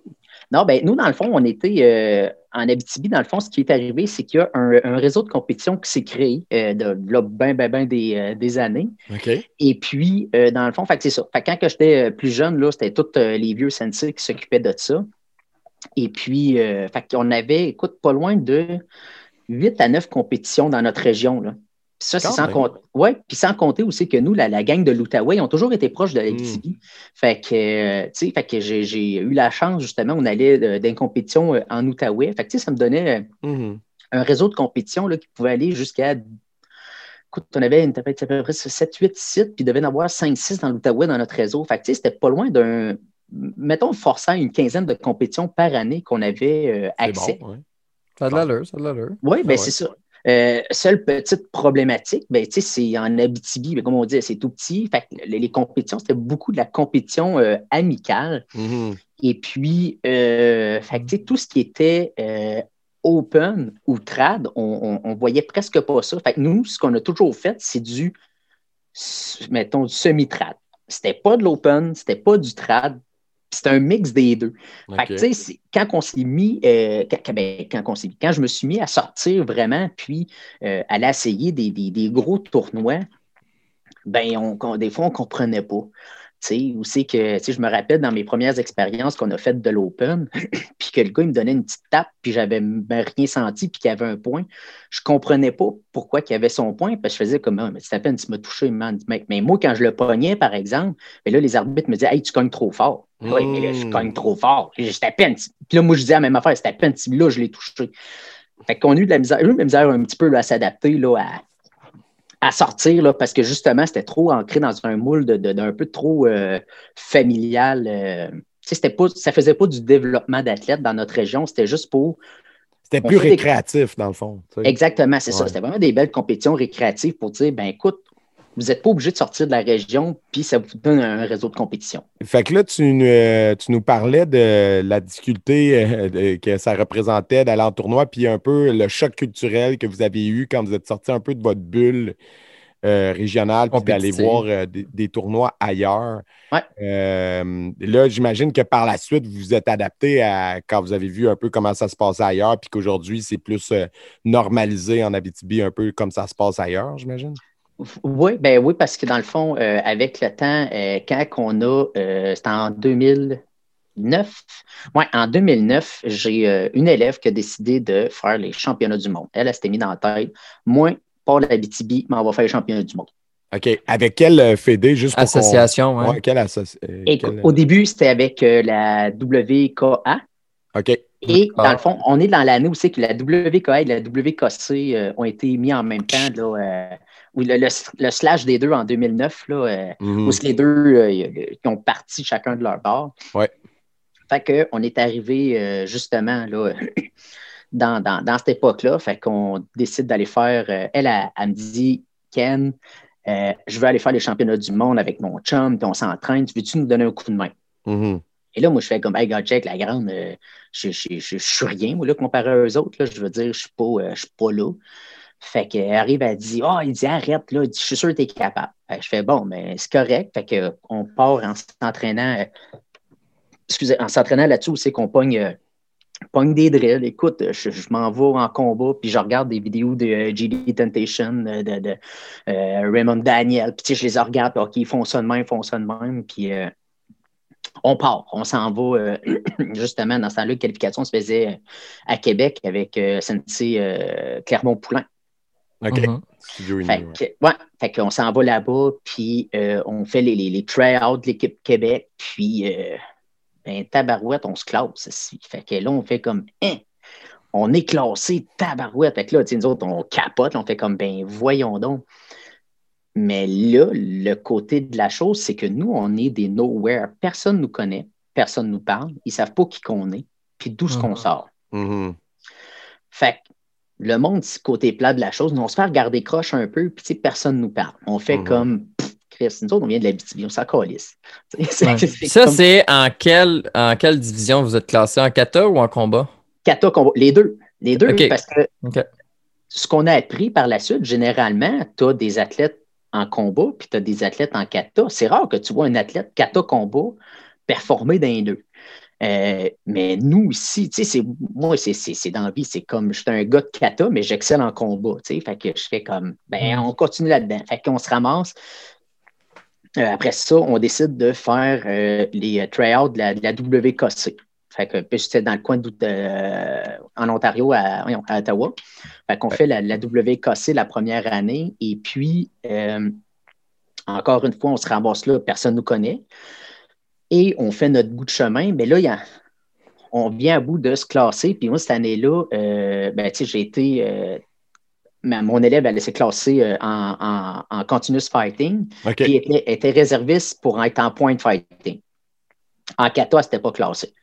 non, ben, nous, dans le fond, on était en Abitibi. Dans le fond, ce qui est arrivé, c'est qu'il y a un, un réseau de compétition qui s'est créé de là, ben, ben, ben des, des années. Et puis, dans le fond, c'est ça. Fait quand j'étais plus jeune, c'était tous les vieux sensei qui s'occupaient de ça. Et puis, euh, fait qu'on avait, écoute, pas loin de 8 à 9 compétitions dans notre région. Là. Puis ça, c'est sans compter. Ouais, puis sans compter aussi que nous, la, la gang de l'Outaouais, ils ont toujours été proches de Hmm. l'Abitibi. Fait que, euh, tu sais, fait que j'ai, eu la chance, justement, on allait euh, dans une compétition euh, en Outaouais. Fait que, ça me donnait euh, Mhm. un réseau de compétition là, qui pouvait aller jusqu'à. Écoute, on avait une, à peu près 7-8 sites, puis il devait y en avoir 5-6 dans l'Outaouais dans notre réseau. Fait que, c'était pas loin d'un. Mettons, forçant une quinzaine de compétitions par année qu'on avait euh, accès. bon, ouais. Ça a de l'allure, ça a de l'allure. Oui, Ah ouais. c'est ça. Euh, seule petite problématique, ben, c'est en Abitibi, ben, comme on dit, c'est tout petit. Fait que les, les compétitions, c'était beaucoup de la compétition euh, amicale. Mhm. Et puis, euh, fait que, tout ce qui était open ou trad, on, on, on voyait presque pas ça. Fait que nous, ce qu'on a toujours fait, c'est du, mettons, du semi-trad. C'était pas de l'open, c'était pas du trad, c'était un mix des deux. Fait que, c'est- quand on s'est mis, euh, quand, quand- ben, quand on s'est mis- quand je me suis mis à sortir vraiment, puis euh, aller essayer des, des- des gros tournois, ben, on, des fois, on ne comprenait pas. Ou c'est que je me rappelle dans mes premières expériences qu'on a faites de l'open, [CLEARS THROAT] puis que le gars il me donnait une petite tape, puis j'avais rien senti, puis qu'il y avait un point. Je ne comprenais pas pourquoi il y avait son point, parce que je faisais comme ah, mais c'est à peine tu m'as touché, man. Mais moi, quand je le pognais, par exemple, mais là, les arbitres me disaient Hey, tu cognes trop fort. Oui, mais là, je cogne hmm. trop fort. J'étais à peine. Puis là, moi, je disais la même affaire, c'était à peine, là, je l'ai touché. Fait qu'on a eu de la misère, eu de la misère un petit peu à s'adapter à, à sortir là, parce que justement, c'était trop ancré dans un moule d'un peu trop euh, familial. Euh, c'était pas, ça ne faisait pas du développement d'athlètes dans notre région, c'était juste pour. C'était plus récréatif, dans le fond. Exactement, c'est ça. C'était vraiment des belles compétitions récréatives pour dire ben écoute, vous n'êtes pas obligé de sortir de la région, puis ça vous donne un réseau de compétition. Fait que là, tu, euh, nous parlais de la difficulté que ça représentait d'aller en tournoi, puis un peu le choc culturel que vous avez eu quand vous êtes sorti un peu de votre bulle euh, régionale, puis d'aller voir euh, des, tournois ailleurs. là, j'imagine que par la suite, vous vous êtes adapté à quand vous avez vu un peu comment ça se passait ailleurs, puis qu'aujourd'hui, c'est plus normalisé en Abitibi, un peu comme ça se passe ailleurs, j'imagine? Oui, ben oui, parce que dans le fond, euh, avec le temps, euh, quand on a, euh, c'était en 2009, ouais, en 2009, j'ai une élève qui a décidé de faire les championnats du monde. Elle, elle s'était mise dans la tête, moi, pas la BTB, mais on va faire les championnats du monde. OK. Avec quelle fédé, juste pour Association, oui. Au début, c'était avec la WKA. OK. Et dans le fond, on est dans l'année où c'est que la WKA et la WKC ont été mis en même temps là, oui, le, slash des deux en 2009, là, euh, mhm. où les deux euh, ont parti chacun de leur bord. Ouais. Fait qu'on est arrivé euh, justement là, [CLEARS THROAT] dans, cette époque-là. Fait qu'on décide d'aller faire. elle, elle, me dit Ken, je veux aller faire les championnats du monde avec mon chum, puis on s'entraîne. Veux-tu nous donner un coup de main? Mhm. Et là, moi, je fais comme, hey, God, check, la grande, je, je, suis rien, moi, là, comparé à eux autres. Là, je veux dire, je ne suis pas là. Fait qu'elle arrive, elle dit Ah, oh, il dit arrête, là, je suis sûr que tu es capable. je fais bon, mais c'est correct. Fait qu'on part en s'entraînant, euh, excusez, en s'entraînant là-dessus, c'est qu'on euh, pogne des drills. Écoute, je, m'en vais en combat, puis je regarde des vidéos de euh, GD Temptation, de, Raymond Daniel, puis je les regarde, puis OK, ils font ça de même, ils font ça de même, puis on part, on s'en va [CLEARS THROAT] justement dans ce temps-là. Qualification se faisait à Québec avec Sensei Clermont-Poulain. OK. Mm-hmm. fait, ouais. fait qu'on s'en va là-bas, puis euh, on fait les, les, les try-outs de l'équipe Québec, puis euh, ben, tabarouette, on se classe. Fait que là, on fait comme, hein, on est classé tabarouette. Fait que là, nous autres, on capote, on fait comme, ben, voyons donc. Mais là, le côté de la chose, c'est que nous, on est des nowhere. Personne ne nous connaît, personne ne nous parle, ils ne savent pas qui qu'on est, puis d'où ce qu'on mm-hmm. sort. Mm-hmm. Fait que le monde, côté plat de la chose, nous, on se fait regarder croche un peu, puis personne ne nous parle. On fait mhm. comme Chris, nous autres, on vient de la BTV, on s'en calisse. [LAUGHS] Ça, c'est en quelle, en quelle division vous êtes classé, en kata ou en combat? Kata, combat. Les deux. Les deux, parce que ce qu'on a appris par la suite, généralement, tu as des athlètes en combat, puis tu as des athlètes en kata. C'est rare que tu vois un athlète kata-combat performer dans les deux. Euh, mais nous ici, tu sais, moi, c'est dans la vie, c'est comme, je suis un gars de kata, mais j'excelle en combat, tu sais, fait que je fais comme, ben, on continue là-dedans. Fait qu'on se ramasse. Euh, après ça, on décide de faire euh, les tryouts de la, de la WKC. Fait que c'était dans le coin de, en Ontario, à, Ottawa. Fait qu'on fait la, la, WKC la première année. Et puis, encore une fois, on se ramasse là, personne ne nous connaît et on fait notre bout de chemin. Mais là, on vient à bout de se classer. Puis moi, cette année-là, euh, ben, j'ai été. Euh, mon élève, elle s'est classée euh, en, continuous fighting. Puis était, était réserviste pour être en point fighting. En kata, elle n'était pas classée.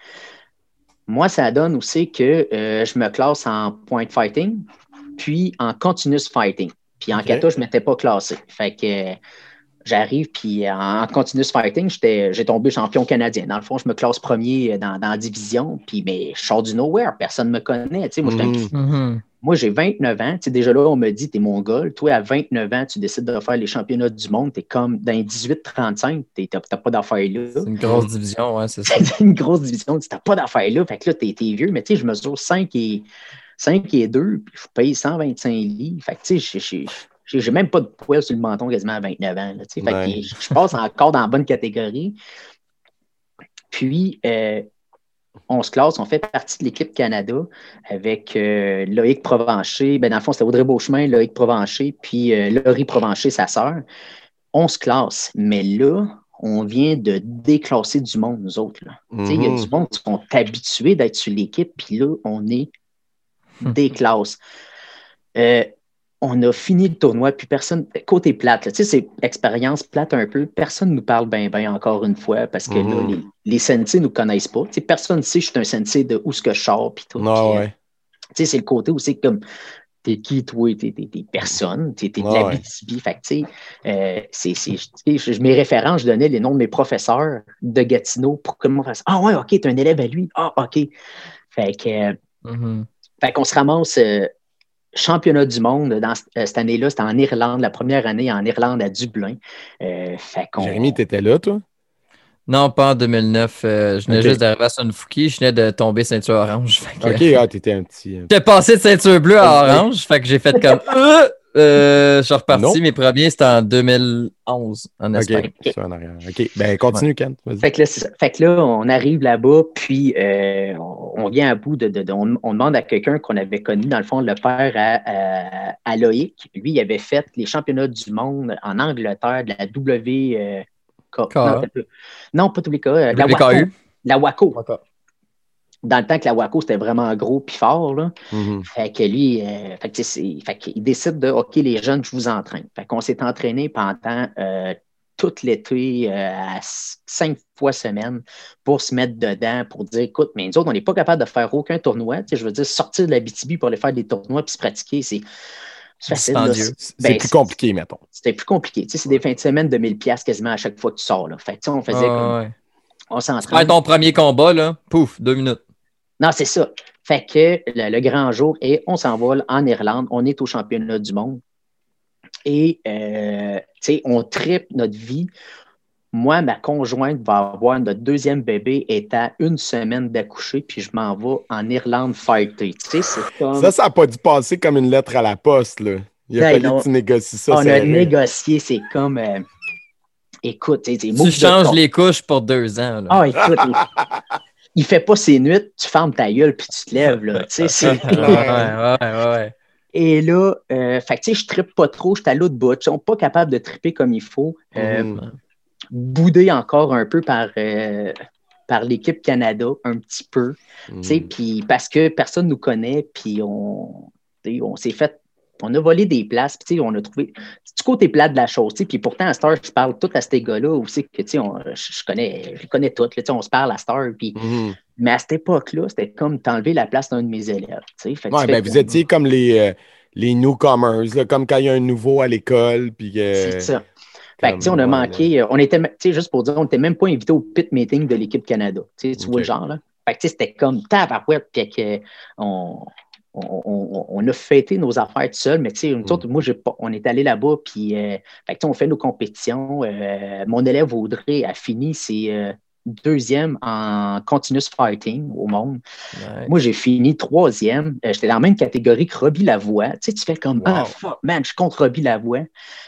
Moi, ça donne aussi que je me classe en point fighting, puis en continuous fighting. Puis en kata, je ne m'étais pas classé. Fait que J'arrive, puis en continuous fighting, j'ai tombé champion canadien. Dans le fond, je me classe premier dans, la division, puis mais je sors du nowhere, personne ne me connaît. Mhm. moi, j'ai 29 ans. déjà là, on me dit, t'es mongol. Toi, à 29 ans, tu décides de faire les championnats du monde. T'es comme dans 18-35, t'as pas d'affaires là. C'est une grosse division, ouais, c'est ça. [LAUGHS] c'est une grosse division. T'as pas d'affaires là. Fait que là, t'es vieux, mais tu sais, je mesure 5 et, 5 et 2, puis je paye 125 livres. Fait que tu sais, j'ai même pas de poils sur le menton quasiment à 29 ans. Là, tu sais. Fait Ouais. que je passe encore dans la bonne catégorie. Puis, euh, on se classe, on fait partie de l'équipe Canada avec euh, Loïc Provencher. Ben, dans le fond, c'était Audrey Beauchemin, Loïc Provencher, puis euh, Laurie Provencher, sa sœur. On se classe. Mais là, on vient de déclasser du monde, nous autres. Il y a Mhm. du monde qui sont habitués d'être sur l'équipe, puis là, on est. [LAUGHS] Euh, on a fini le tournoi, puis personne, côté plate, là, tu sais, c'est expérience plate un peu, personne ne nous parle bien, bien encore une fois, parce que là, Mhm. les, les sensei ne nous connaissent pas. Tu sais, personne ne sait que je suis un sensei de où ce que je sors, puis tout. Euh, ouais. tu sais, c'est le côté où c'est comme t'es qui, toi, t'es, t'es, t'es personne, t'es, t'es de Ouais, la. BTB. Fait tu sais, euh, c'est, je- mes référents, je donnais les noms de mes professeurs de Gatineau pour que le monde fasse Ah ouais, OK, t'es un élève à lui. Ah, OK. Fait que, euh, Mhm. fait qu'on se ramasse euh, championnat du monde dans, euh, cette année-là. C'était en Irlande, la première année en Irlande à Dublin. Euh, fait qu'on. Jérémy, t'étais là, toi? Non, pas en 2009. euh, je venais juste d'arriver à Sunfuki. Je venais de tomber ceinture orange. [LAUGHS] Que- Ok, ah, t'étais un petit. J'étais passé de ceinture bleue à orange. Fait que j'ai fait comme. [LAUGHS] Euh, je suis reparti. Non. Mes premiers, c'était en 2011 en Espagne. Ok, ça en arrière. Ok, ben continue, Ken. Fait que, là, c'est ça. Fait que là, on arrive là-bas, puis euh, on on vient à bout de. de- de- on, on demande à quelqu'un qu'on avait connu, dans le fond, le père à, à- à Loïc. Lui, il avait fait les championnats du monde en Angleterre de la W. euh, K- K. non, non, pas WK. euh, La WKU. La Waco. Dans le temps que la Waco, c'était vraiment gros puis fort. Là. Mhm. Fait que lui, euh, fait que, qu'il décide de OK, les jeunes, je vous entraîne. Fait qu'on s'est entraîné pendant euh, tout l'été euh, cinq fois semaine pour se mettre dedans, pour dire écoute, mais nous autres, on n'est pas capable de faire aucun tournoi. Tu sais, je veux dire, sortir de la BTB pour aller faire des tournois puis se pratiquer, c'est c'est Ben, plus compliqué, mettons. C'était plus compliqué. Tu sais, c'est des fins de semaine de 1000$ piastres quasiment à chaque fois que tu sors. Là. Fait que, tu sais, on faisait Ah, comme. ouais. On s'entraîne. ton premier combat, là, pouf, deux minutes. Non, c'est ça. Fait que le, le grand jour est on s'envole en Irlande, on est au championnat du monde et euh, tu sais, on tripe notre vie. Moi, ma conjointe va avoir notre deuxième bébé est à une semaine d'accoucher, puis je m'en vais en Irlande fighter. Tu sais, c'est comme. Ça, ça n'a pas dû passer comme une lettre à la poste, là. Il a Ben fallu non. que tu négocies ça. on a négocié, c'est comme. euh, écoute, tu sais, c'est Tu changes les couches pour deux ans. là. Ah, écoute, [LAUGHS] il, fait pas ses nuits, tu fermes ta gueule, puis tu te lèves, là. [LAUGHS] Ouais, ouais, ouais. Et là, euh, fait que, je trippe pas trop, je suis à l'autre bout. Ils sont pas capables de tripper comme il faut. Euh, Mhm. Boudé encore un peu par, euh, par l'équipe Canada, un petit peu. Puis parce que personne nous connaît, puis on, on s'est fait. On a volé des places, puis tu sais, on a trouvé du côté plat de la chose. tu sais. Puis pourtant, à Star, je parle tout à ces gars-là aussi, que tu sais, on- je, connais, je connais là, sais, on se parle à Star. Puis, Mhm. mais à cette époque-là, c'était comme t'enlever la place d'un de mes élèves. tu sais. Fait que Ouais, ben, vous étiez comme les, euh, les newcomers, là, comme quand il y a un nouveau à l'école. Puis que- C'est ça. Fait que, comme, tu sais, on a manqué, euh, on était, tu sais, juste pour dire, on n'était même pas invité au pit meeting de l'équipe Canada. Tu vois le genre, là. Fait que, tu sais, c'était comme tabarouette, puis que on, on, on- on a fêté nos affaires tout seul, mais tu sais, Mm. autres, moi, on est allé là-bas, puis, euh, on fait nos compétitions. Euh, mon élève Audrey a fini ses euh, deuxième en continuous fighting au monde. Ouais. Moi, j'ai fini troisième. Euh, J'étais dans la même catégorie que Robbie Lavoie. Tu sais, tu fais comme Ah, fuck, man, je suis contre Robbie Lavoie.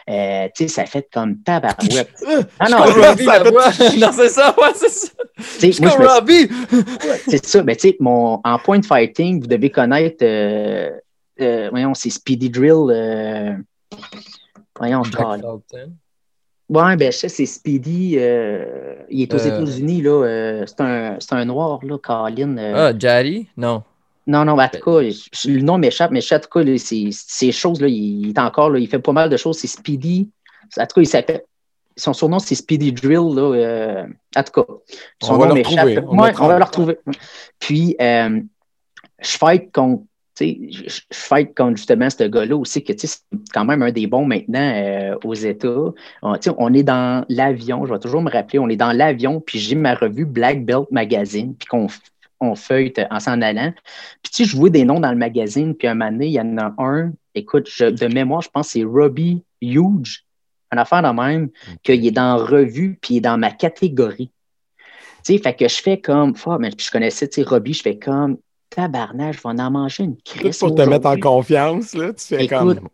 Euh, tu sais, ça fait comme tabarouette. [LAUGHS] Ah non, Robbie, la voix. [LAUGHS] non, c'est ça, ouais, c'est ça. Je moi, je me- [LAUGHS] c'est ça. Mais tu sais, mon, en point fighting, vous devez connaître, euh, euh, voyons, c'est Speedy Drill. voyons, je parle. Ouais, ben, je sais, c'est Speedy. euh, il est aux Euh. États-Unis, là. euh, c'est un, c'est un noir, là, Colin. Ah, Jari? Non. Non, non, en tout cas, je- le nom m'échappe, mais en tout cas, là, c'est- ces choses-là, il, il est encore, là, il fait pas mal de choses. C'est Speedy. En tout cas, il s'appelle. Son surnom, c'est Speedy Drill. Là, en tout cas, son On va nom m'échappe. Ouais, on va le retrouver. Puis, je fight contre. Je, fight contre justement ce gars-là aussi, que c'est quand même un des bons maintenant euh, aux États. On, on est dans l'avion, je vais toujours me rappeler, on est dans l'avion, puis j'ai ma revue Black Belt Magazine, puis qu'on on feuille en s'en allant. Puis tu sais, je vois des noms dans le magazine, puis un moment donné, il y en a un, écoute, je- de mémoire, je pense que c'est Robbie Huge, une affaire de même, qu'il est dans revue, puis il est dans ma catégorie. Tu sais, fait que je fais comme, fuck, mais puis je connaissais, tu sais, Robbie, je fais comme, tabarnage, je vais en manger une crise. pour te mettre en confiance, là, tu fais Écoute, comme.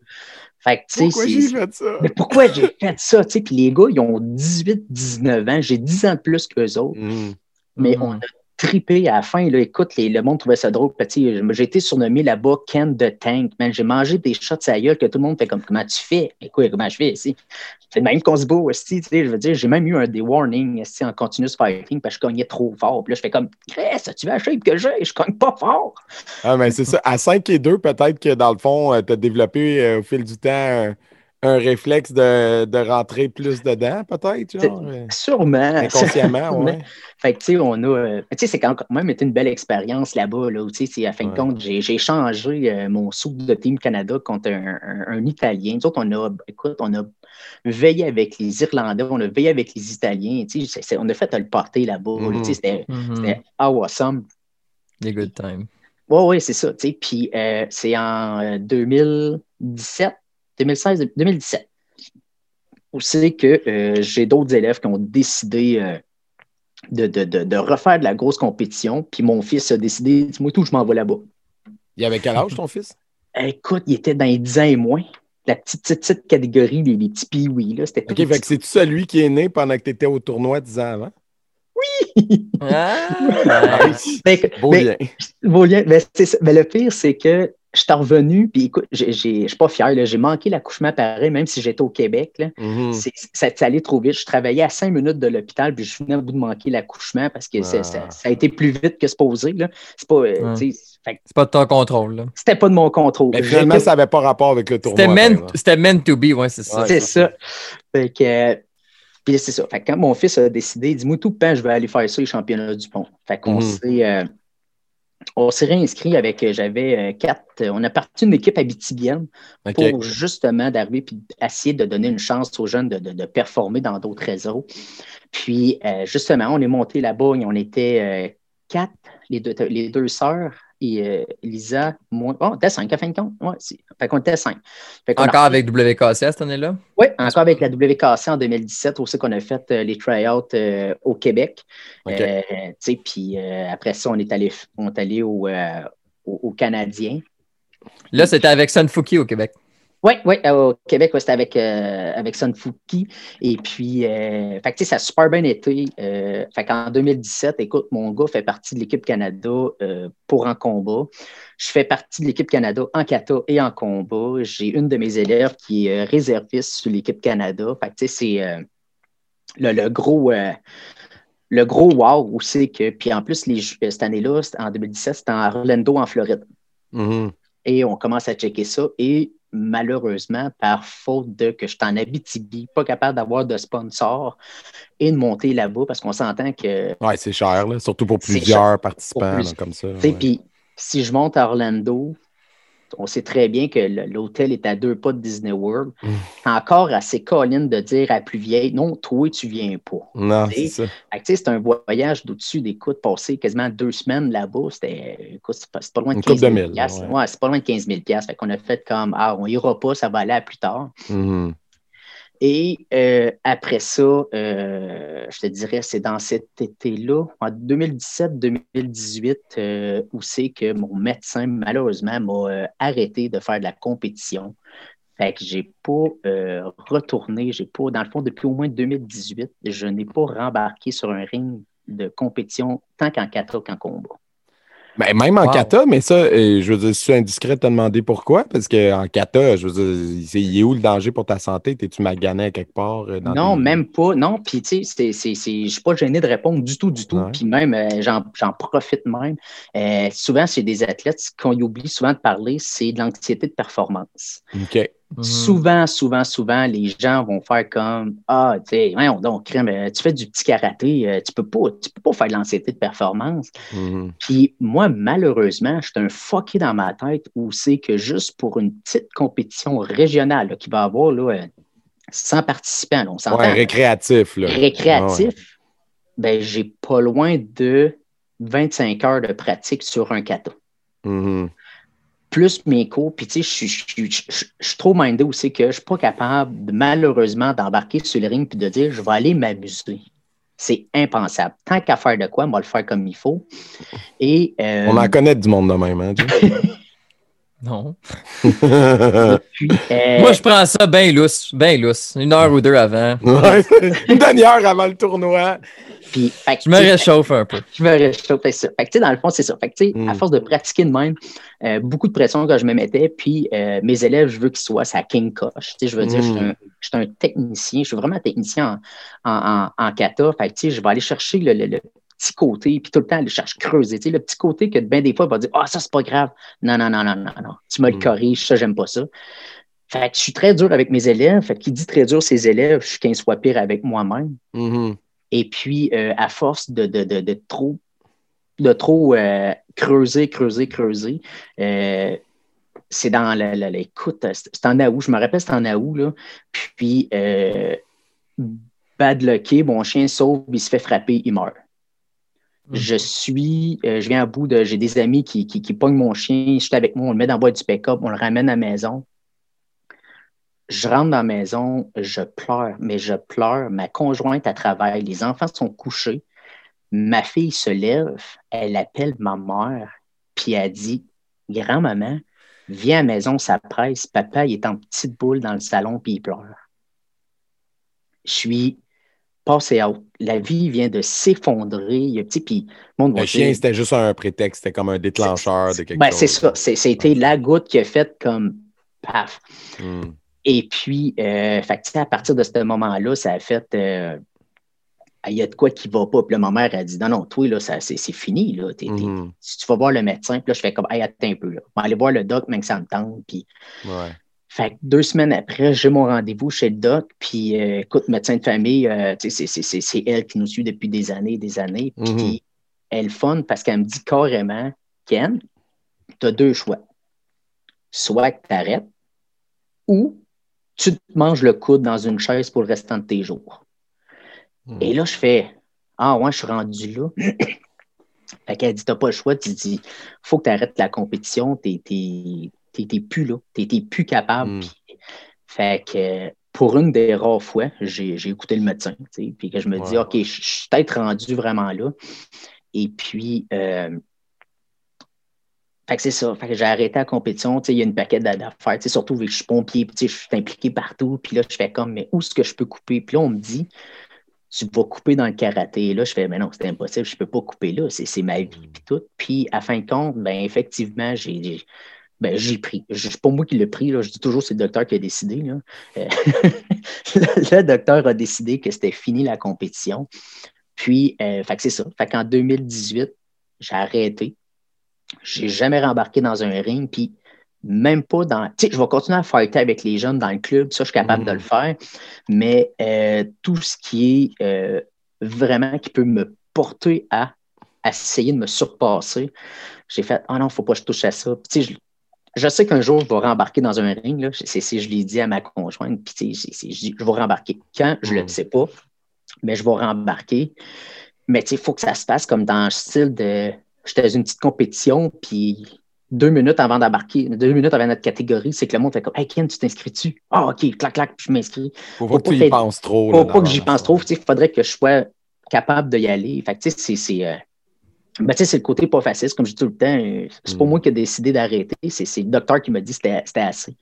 Fait que, Pourquoi j'ai fait ça? Mais pourquoi j'ai [LAUGHS] fait ça? Puis les gars, ils ont 18, 19 ans. J'ai 10 ans de plus qu'eux autres. Mhm. Mais Mhm. on a trippé à la fin. Là. Écoute, les- le monde trouvait ça drôle. J'ai été surnommé là-bas Ken the Tank. J'ai mangé des shots à gueule que tout le monde fait comme comment tu fais? Écoute, comment je fais ici? C'est même qu'on se bat aussi. Tu sais, je veux dire, j'ai même eu un des warnings en continuous fighting parce que je cognais trop fort. Puis là, je fais comme Chris, tu veux la shape que j'ai? Je cogne pas fort. Ah, mais c'est ça. À 5 et 2, peut-être que dans le fond, tu as développé euh, au fil du temps un, un réflexe de, de rentrer plus dedans, peut-être, euh, Sûrement. inconsciemment, [LAUGHS] Sûrement. ouais. Fait que, tu sais, on a. euh, tu sais, c'est quand même été une belle expérience là-bas, là, où, tu sais, c'est, à fin de compte, j'ai, changé euh, mon sou de Team Canada contre un, un- un Italien. Nous autres, on a, écoute, on a veillé avec les Irlandais, on a veillé avec les Italiens, tu sais, on a fait le party là-bas, là, tu sais, c'était, awesome. Des good times. Oui, oui, c'est ça, tu sais, puis euh, c'est en euh, 2017, 2016, 2017, où c'est que euh, j'ai d'autres élèves qui ont décidé euh, de, de- de- de refaire de la grosse compétition. Puis mon fils a décidé, dis-moi tout, je m'en vais là-bas. Il avait quel âge, ton fils? Écoute, il était dans les 10 ans et moins. La petite, petite, petite catégorie, les, les petits pee là, c'était OK, tout fait que c'est-tu celui qui est né pendant que tu étais au tournoi 10 ans avant? [LAUGHS] Ah! Fait que- Beau mais- lien. Beau lien. Mais. Mais le pire, c'est que je suis revenu, puis écoute, j'ai- j'ai- je suis pas fier, là. j'ai manqué l'accouchement pareil, même si j'étais au Québec. Là. C'est- Ça, ça allait trop vite. Je travaillais à cinq minutes de l'hôpital, puis je venais au bout de manquer l'accouchement parce que c'est- Ah. ça, ça a été plus vite que supposé. Là. C'est pas, euh, C'est pas de ton contrôle, là. C'était pas de mon contrôle. Mais finalement, ça n'avait pas rapport avec le tournoi. C'était meant, to be, ouais, c'est ça. Ouais. c'est ça. Fait que, puis c'est ça. Fait que quand mon fils a décidé, dis-moi tout, ben, je vais aller faire ça, les championnats du pont. Fait qu'on s'est. euh, on s'est réinscrit avec, euh, j'avais euh, quatre, on a parti une équipe habitibienne pour justement d'arriver puis essayer de donner une chance aux jeunes de, de- de performer dans d'autres réseaux. Puis euh, justement, on est monté là-bas, on était euh, quatre, les deux, les deux sœurs et euh, Lisa, moi. Oh, on était cinq à fin de compte. Ouais, fait qu'on était cinq. A- Encore avec WKC cette année-là? oui, encore avec la WKC en 2017, aussi qu'on a fait euh, les tryouts euh, au Québec. OK. Euh, puis après ça, on est allé, on est allé au, au, au Canadien. Là, c'était avec Sunfuki au Québec. Oui, oui, au Québec, ouais, c'était avec, euh, avec Sunfuki. Et puis, euh, fait que, ça a super bien été. Euh, fait qu'en 2017, écoute, mon gars fait partie de l'équipe Canada euh, pour en combat. Je fais partie de l'équipe Canada en kata et en combat. J'ai une de mes élèves qui est euh, réserviste sur l'équipe Canada. Fait que, tu sais, c'est euh, le, le gros. euh, le gros wow c'est que, puis en plus, les, cette année-là, en 2017, c'était en Orlando, en Floride. Mhm. Et on commence à checker ça. Et malheureusement, par faute de que je suis en Abitibi, pas capable d'avoir de sponsor et de monter là-bas, parce qu'on s'entend que, Ouais, c'est cher, là, surtout pour plusieurs cher. participants Pour plus- là, comme ça. puis si je monte à Orlando, on sait très bien que l'hôtel est à deux pas de Disney World. Mm. C'est encore assez colline de dire à plus vieille, non, toi, tu viens pas. Non, c'est ça. C'est un voyage d'au-dessus des coûts de passer quasiment deux semaines là-bas. C'était, c'est pas, loin de Une couple 15 000 de mille, ouais. Ouais, c'est pas loin de 15 000 piastres. Fait qu'on a fait comme, ah, on ira pas, ça va aller à plus tard. Mhm. Et euh, après ça, euh, je te dirais, c'est dans cet été-là, en 2017-2018, euh, où c'est que mon médecin, malheureusement, m'a euh, arrêté de faire de la compétition. Fait que j'ai pas euh, retourné, j'ai pas, dans le fond, depuis au moins 2018, je n'ai pas rembarqué sur un ring de compétition tant qu'en kata qu'en combat. Ben, même en Wow. kata, mais ça, euh, je veux dire, c'est indiscret de te demander pourquoi, parce qu'en kata, je veux dire, c'est- il est où le danger pour ta santé? T'es-tu magané à quelque part? euh, dans Non, tes- même pas. Non, puis tu sais, je suis pas gêné de répondre du tout, du tout. Puis même, euh, j'en profite même. Euh, souvent, c'est des athlètes, qu'on oublie souvent de parler, c'est de l'anxiété de performance. OK. Mhm. Souvent, souvent, souvent, les gens vont faire comme Ah, tu sais, donc, crème, euh, tu fais du petit karaté, euh, tu peux pas, tu peux pas faire de l'anxiété de performance. Mhm. Puis moi, malheureusement, je suis un fucké dans ma tête où c'est que juste pour une petite compétition régionale là, qui va avoir là, euh, 100 participants, là, on s'entend. Ouais, récréatif, là. récréatif, Ouais, ben, j'ai pas loin de 25 heures de pratique sur un kata. Mhm. Plus mes cours, puis tu sais, je suis- trop mindé aussi que je suis pas capable, malheureusement, d'embarquer sur le ring puis de dire je vais aller m'amuser. C'est impensable. Tant qu'à faire de quoi, on va le faire comme il faut. Et euh, On en connaît du monde de même, hein? [LAUGHS] Non. Puis, euh, Moi, je prends ça bien lousse, bien lousse. Une heure ou deux avant. Ouais, [LAUGHS] Une demi-heure avant le tournoi. puis, fait Je me réchauffe un peu. Je me réchauffe, c'est ça. Fait que, tu sais, dans le fond, c'est ça. Fait que, tu sais, Mm. à force de pratiquer de même, euh, beaucoup de pression que je me mettais, puis euh, mes élèves, je veux qu'ils soient sa king coche. Tu sais, je veux dire, je suis Mm. un- je suis un, technicien, je suis vraiment un technicien en, en, en, en kata. Fait que, tu sais, je vais aller chercher le, le- le petit côté, puis tout le temps, aller chercher creuser. Le petit côté que ben des fois, il va dire Ah, ça, c'est pas grave. Non, non, non, non, non, non. Tu me le Mm. corriges, ça, j'aime pas ça. Fait que je suis très dur avec mes élèves. Fait que qui dit très dur ses élèves, je suis 15 fois pire avec moi-même. Mhm. Et puis, euh, à force de, de, de, de trop, de trop euh, creuser, creuser, creuser, euh, c'est dans la, la- la- écoute, c'est en août, je me rappelle, c'est en août, là. Puis, bad lucké, mon chien sauve, il se fait frapper, il meurt. Je suis, euh, je viens à bout de, j'ai des amis qui, qui, qui pognent mon chien, je suis avec moi, on le met dans le boîte du pick-up, on le ramène à la maison. Je rentre dans la maison, je pleure, mais je pleure. Ma conjointe à travail, les enfants sont couchés. Ma fille se lève, elle appelle ma mère, puis elle dit Grand-maman, viens à la maison, ça presse. Papa, il est en petite boule dans le salon, puis il pleure. Je suis passé out. La vie vient de s'effondrer. Puis, le monde va Le chien, c'était juste un prétexte. C'était comme un déclencheur de quelque ben, chose. c'est ça. C'est- C'était la goutte qui a fait comme paf. Mhm. Et puis, euh, fait à partir de ce moment-là, ça a fait. euh, il y a de quoi qui va pas. Puis là, ma mère a dit Non, non, toi, là, ça, c'est, c'est fini. Là. Si tu vas voir le médecin, puis là, je fais comme Hey, attends un peu. Là. On va aller voir le doc, même que ça me tente. Puis, Ouais. Fait que deux semaines après, j'ai mon rendez-vous chez le doc. Puis, euh, écoute, médecin de famille, euh, c'est, elle qui nous suit depuis des années et des années. Puis, Mhm. elle est fun parce qu'elle me dit carrément Ken, tu as deux choix. Soit que tu arrêtes ou tu te manges le coude dans une chaise pour le restant de tes jours. Mhm. Et là, je fais Ah, ouais, je suis rendu là. [CLEARS THROAT] fait qu'elle dit T'as pas le choix, tu dis Faut que tu arrêtes la compétition, t'es, t'es plus là, t'es plus capable. Mm. Puis, fait que pour une des rares fois, j'ai, écouté le médecin, puis que je me dis. OK, je suis peut-être rendu vraiment là. Et puis, euh, fait que c'est ça. Fait que j'ai arrêté la compétition. Il y a une paquette d'a- d'affaires. Surtout vu que je suis pompier, je suis impliqué partout. Puis là, je fais comme, mais où est-ce que je peux couper? Puis là, on me dit, tu vas couper dans le karaté. Et là, je fais, mais non, c'est impossible, je ne peux pas couper là. C'est c'est ma vie, puis tout. Puis, à fin de compte, ben, effectivement, j'ai. J'ai- Ben, j'ai pris. Je- pas moi qui l'ai pris. Là. Je dis toujours c'est le docteur qui a décidé. Là. Euh, [LAUGHS] le, le docteur a décidé que c'était fini la compétition. Puis, euh, fait que c'est ça. Fait qu'en 2018, j'ai arrêté. J'ai jamais rembarqué dans un ring, puis même pas dans. Tu sais, je vais continuer à fighter avec les jeunes dans le club, ça, je suis capable de le faire, mais euh, tout ce qui est vraiment qui peut me porter à, essayer de me surpasser, j'ai fait Ah non, il ne faut pas que je touche à ça. Puis, tu sais, je, sais qu'un jour, je vais rembarquer dans un ring. Là. C'est, c'est- je l'ai dit à ma conjointe, puis je dis, je vais rembarquer. Quand, je ne le sais pas, mais je vais rembarquer. Mais tu sais, il faut que ça se fasse comme dans le style de. J'étais dans une petite compétition, puis deux minutes avant d'embarquer, deux minutes avant notre catégorie, c'est que le monde fait comme Hey Ken, tu t'inscris-tu? Ah, OK, clac, clac, puis je m'inscris. Faut Faut pas que tu y penses trop. Faut là, pas que j'y pense trop. tu sais, Il faudrait que je sois capable d'y aller. Fait que, tu sais, c'est. C'est, ben, tu sais, c'est le côté pas facile, comme je dis tout le temps. euh, C'est pas Mm. moi qui ai décidé d'arrêter, c'est c'est le docteur qui m'a dit que c'était c'était assez.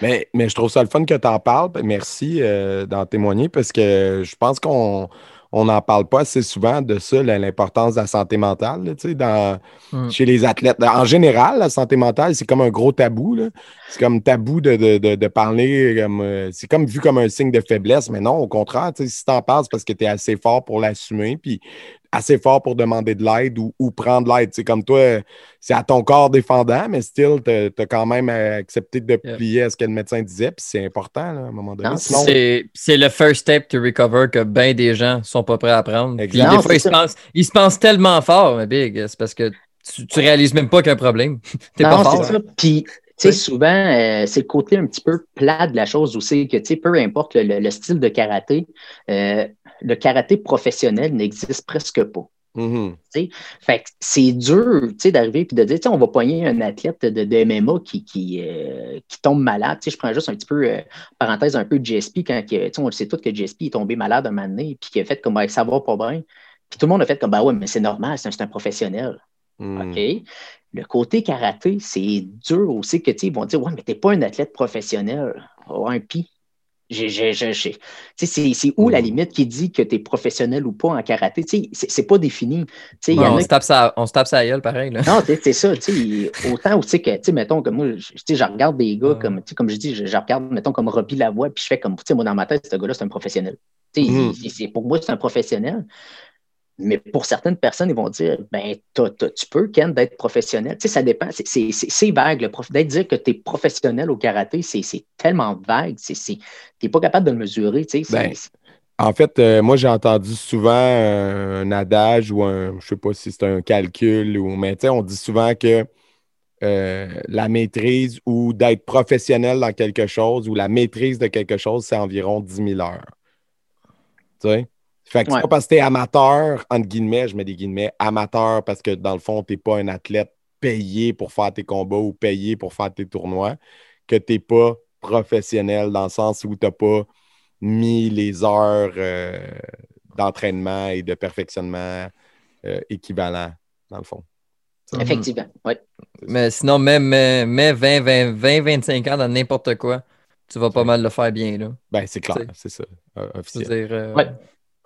Mais, mais je trouve ça le fun que tu en parles. Merci euh, d'en témoigner parce que je pense qu'on on n'en parle pas assez souvent de ça, l'importance de la santé mentale. là, tu sais, dans, Mm. Chez les athlètes. En général, la santé mentale, c'est comme un gros tabou. là. C'est comme tabou de, de- de- de parler. comme, euh, c'est comme vu comme un signe de faiblesse, mais non, au contraire, tu sais, si tu en parles, c'est parce que tu es assez fort pour l'assumer. Puis assez fort pour demander de l'aide ou, ou prendre l'aide. C'est comme toi, c'est à ton corps défendant, mais still, tu as quand même accepté de plier à ce que le médecin disait, puis c'est important là, à un moment donné. Non, Sinon, C'est c'est le first step to recover que bien des gens sont pas prêts à prendre. Puis Exact. des Non, fois, ils se, pensent, ils se pensent tellement fort, mais Big, c'est parce que tu, tu réalises même pas qu'il y a un problème. [LAUGHS] T'es pas Non, fort. c'est ça. Puis, tu sais, souvent, euh, c'est le côté un petit peu plat de la chose aussi, que, tu sais, peu importe le, le- le style de karaté, euh, le karaté professionnel n'existe presque pas. mhm. Fait c'est dur, d'arriver et de dire, on va pogner un athlète de, de MMA qui, qui, euh, qui tombe malade. Je prends juste un petit peu, euh, parenthèse, un peu de GSP, quand, on le sait tous que GSP est tombé malade un moment donné, puis qu'il a fait comme, ça va pas bien. Puis tout le monde a fait comme, bah ouais, mais c'est normal, c'est un, c'est un professionnel. Hmm. OK? Le côté karaté, c'est dur aussi que, ils vont dire, ouais, mais t'es pas un athlète professionnel. J'ai- tu sais, c'est où la Mhm. limite qui dit que tu es professionnel ou pas en karaté? C'est pas défini. Il y en on, a se tape ça, on se tape ça gueule pareil. Là. non, c'est ça, autant sais, que, mettons, que moi, je, regarde des gars Ouais. comme, comme je dis, je, je regarde, mettons, comme Robbie Lavoie, puis je fais comme, tu sais, moi, dans ma tête, ce gars-là, c'est un professionnel. Tu sais, il- c'est- pour moi, c'est un professionnel. Mais pour certaines personnes, ils vont dire, ben, tu peux, Ken, d'être professionnel. Tu sais, ça dépend. C'est- vague. D'être dire que tu es professionnel au karaté, c'est tellement vague. Tu n'es pas capable de le mesurer. Tu sais, Ben, En fait, euh, moi, j'ai entendu souvent euh, un adage ou un, je sais pas si c'est un calcul, ou, mais tu sais, on dit souvent que euh, la maîtrise ou d'être professionnel dans quelque chose ou la maîtrise de quelque chose, c'est environ 10 000 heures. Tu sais? Fait que c'est pas parce que t'es amateur, entre guillemets, je mets des guillemets, amateur parce que dans le fond, t'es pas un athlète payé pour faire tes combats ou payé pour faire tes tournois, que t'es pas professionnel dans le sens où t'as pas mis les heures euh, d'entraînement et de perfectionnement euh, équivalents, dans le fond. Effectivement. Ouais. Mais sinon, mets, mets, mets 20, 20, 20, 25 ans dans n'importe quoi. Tu vas pas mal le faire bien. Là. Ben, c'est clair, c'est ça, euh, Je veux officiel. dire, euh, Ouais.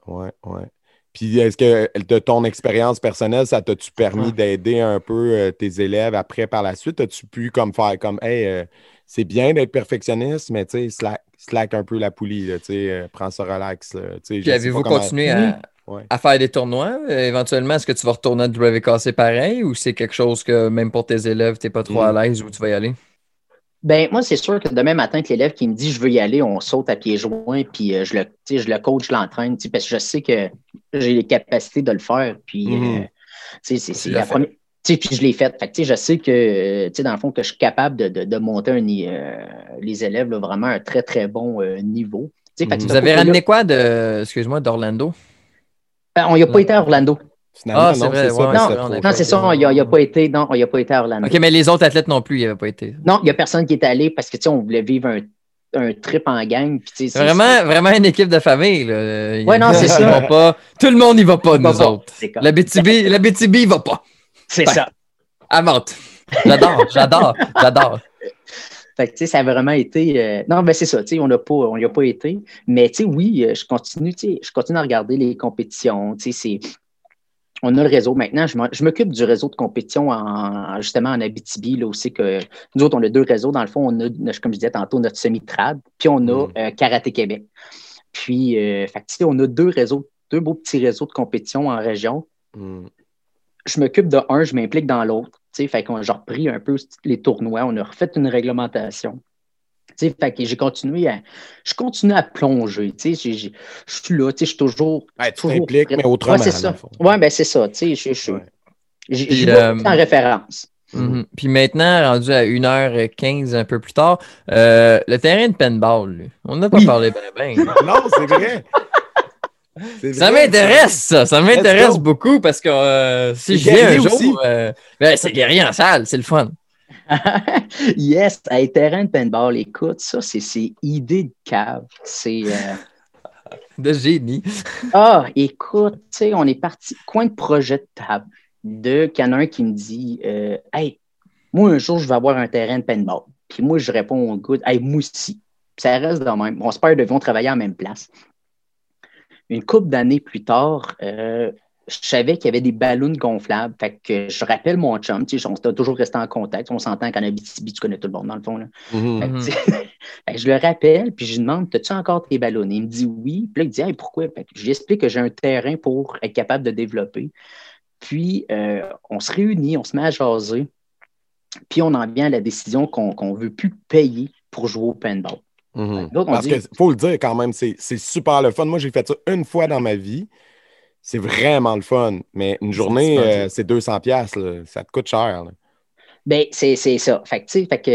Ouais, ouais. Puis est-ce que de ton expérience personnelle, ça t'a-tu permis Ouais. d'aider un peu euh, tes élèves après par la suite? As-tu pu comme faire comme Hey, euh, c'est bien d'être perfectionniste, mais tu sais, slack, slack un peu la poulie, tu sais, euh, prends ça relax. là, Puis avez-vous continué à, Ouais. à faire des tournois? Euh, éventuellement, est-ce que tu vas retourner à WKC pareil ou c'est quelque chose que même pour tes élèves, tu n'es pas trop Mm. à l'aise où tu vas y aller? Ben, moi, c'est sûr que demain matin, que l'élève qui me dit je veux y aller, on saute à pieds joints, puis euh, je, le, tu sais, je le coach, je l'entraîne, tu sais, parce que je sais que j'ai les capacités de le faire. Puis, Mhm. euh, tu sais, c'est la fait. première. tu sais, puis je l'ai fait. Fait que, tu sais, je sais que, tu sais, dans le fond, que je suis capable de, de- de monter un, euh, les élèves là, vraiment à un très, très bon euh, niveau. Tu sais, fait que Mhm. Vous avez ramené quoi de, excuse-moi, d'Orlando? Ben, on n'y a pas été à Orlando. Finalement, Ah, c'est non, vrai, c'est ouais, ça, mais Non, cher. c'est ça, on n'y a, a pas été. Non, on n'y a pas été à Orlando. OK, mais les autres athlètes non plus, ils n'avaient pas été. Non, il n'y a personne qui est allé parce que, tu sais, on voulait vivre un, un trip en gang. Puis, vraiment, vraiment une équipe de famille. Là. Ouais, non, c'est Ils ça. vont pas. Tout le monde n'y va pas, nous autres. La BTB, la BTB, il va pas. C'est ça. Monte. J'adore, j'adore, j'adore. Fait que, tu sais, ça a vraiment été. euh, Non, ben c'est ça, tu sais, on n'a pas, on n'y a pas été. Mais, tu sais, oui, euh, je continue, tu sais, je continue à regarder les compétitions. Tu sais, c'est. On a le réseau maintenant. Je m'occupe du réseau de compétition en, justement en Abitibi, là aussi que nous autres, on a deux réseaux. Dans le fond, on a, comme je disais tantôt, notre semi-trad, puis on a Mm. euh, Karaté Québec. Puis, euh, fait on a deux réseaux, deux beaux petits réseaux de compétition en région Hmm. je m'occupe de un, je m'implique dans l'autre. Tu sais, Fait qu'on j'ai repris un peu les tournois, on a refait une réglementation. Fait que j'ai continué à. Je continue à plonger. Je suis là, je suis toujours. Ouais, tu toujours mais autrement, Ouais, c'est ça. Ouais, ben c'est ça. Je j'y vais euh, en référence. Mhm. Puis maintenant, rendu à 1h15 un peu plus tard, euh, le terrain de paintball, lui, on n'a pas Oui. parlé bien. Ben. Non, c'est vrai. Ça m'intéresse, ça. Ça m'intéresse beaucoup parce que euh, si je viens un jour, aussi. euh, ben, c'est guerrier en salle, c'est le fun. [LAUGHS] yes, à terrain de paintball, écoute, ça, c'est idée de cave. C'est. euh, [LAUGHS] De génie. [LAUGHS] Ah, écoute, tu sais, on est parti, coin de projet de table, de qu'il y en a un qui me dit euh, Hey, moi, un jour, je vais avoir un terrain de paintball. Puis moi, je réponds au good, Hey, moi aussi. Puis ça reste de même. On se perd devions travailler en même place. Une couple d'années plus tard, euh, je savais qu'il y avait des ballons gonflables. Fait que je rappelle mon chum, tu sais, on s'est toujours resté en contact. On s'entend qu'en Abitibi, tu connais tout le monde, dans le fond. Là. Mhm. Fait que, Mhm. tu sais, [LAUGHS] fait que je le rappelle, puis je lui demande T'as-tu encore tes ballons? Il me dit oui. Puis là, il dit Hey, pourquoi? Fait que Je lui explique que j'ai un terrain pour être capable de développer. Puis, euh, on se réunit, on se met à jaser. Puis, on en vient à la décision qu'on ne veut plus payer pour jouer au paintball. Mhm. On Parce dit- que faut le dire quand même, c'est super le fun. Moi, j'ai fait ça une fois dans ma vie. C'est vraiment le fun. Mais une journée, euh, c'est 200 pièces. Ça te coûte cher. là. Ben, c'est ça. Fait que, tu sais, fait que,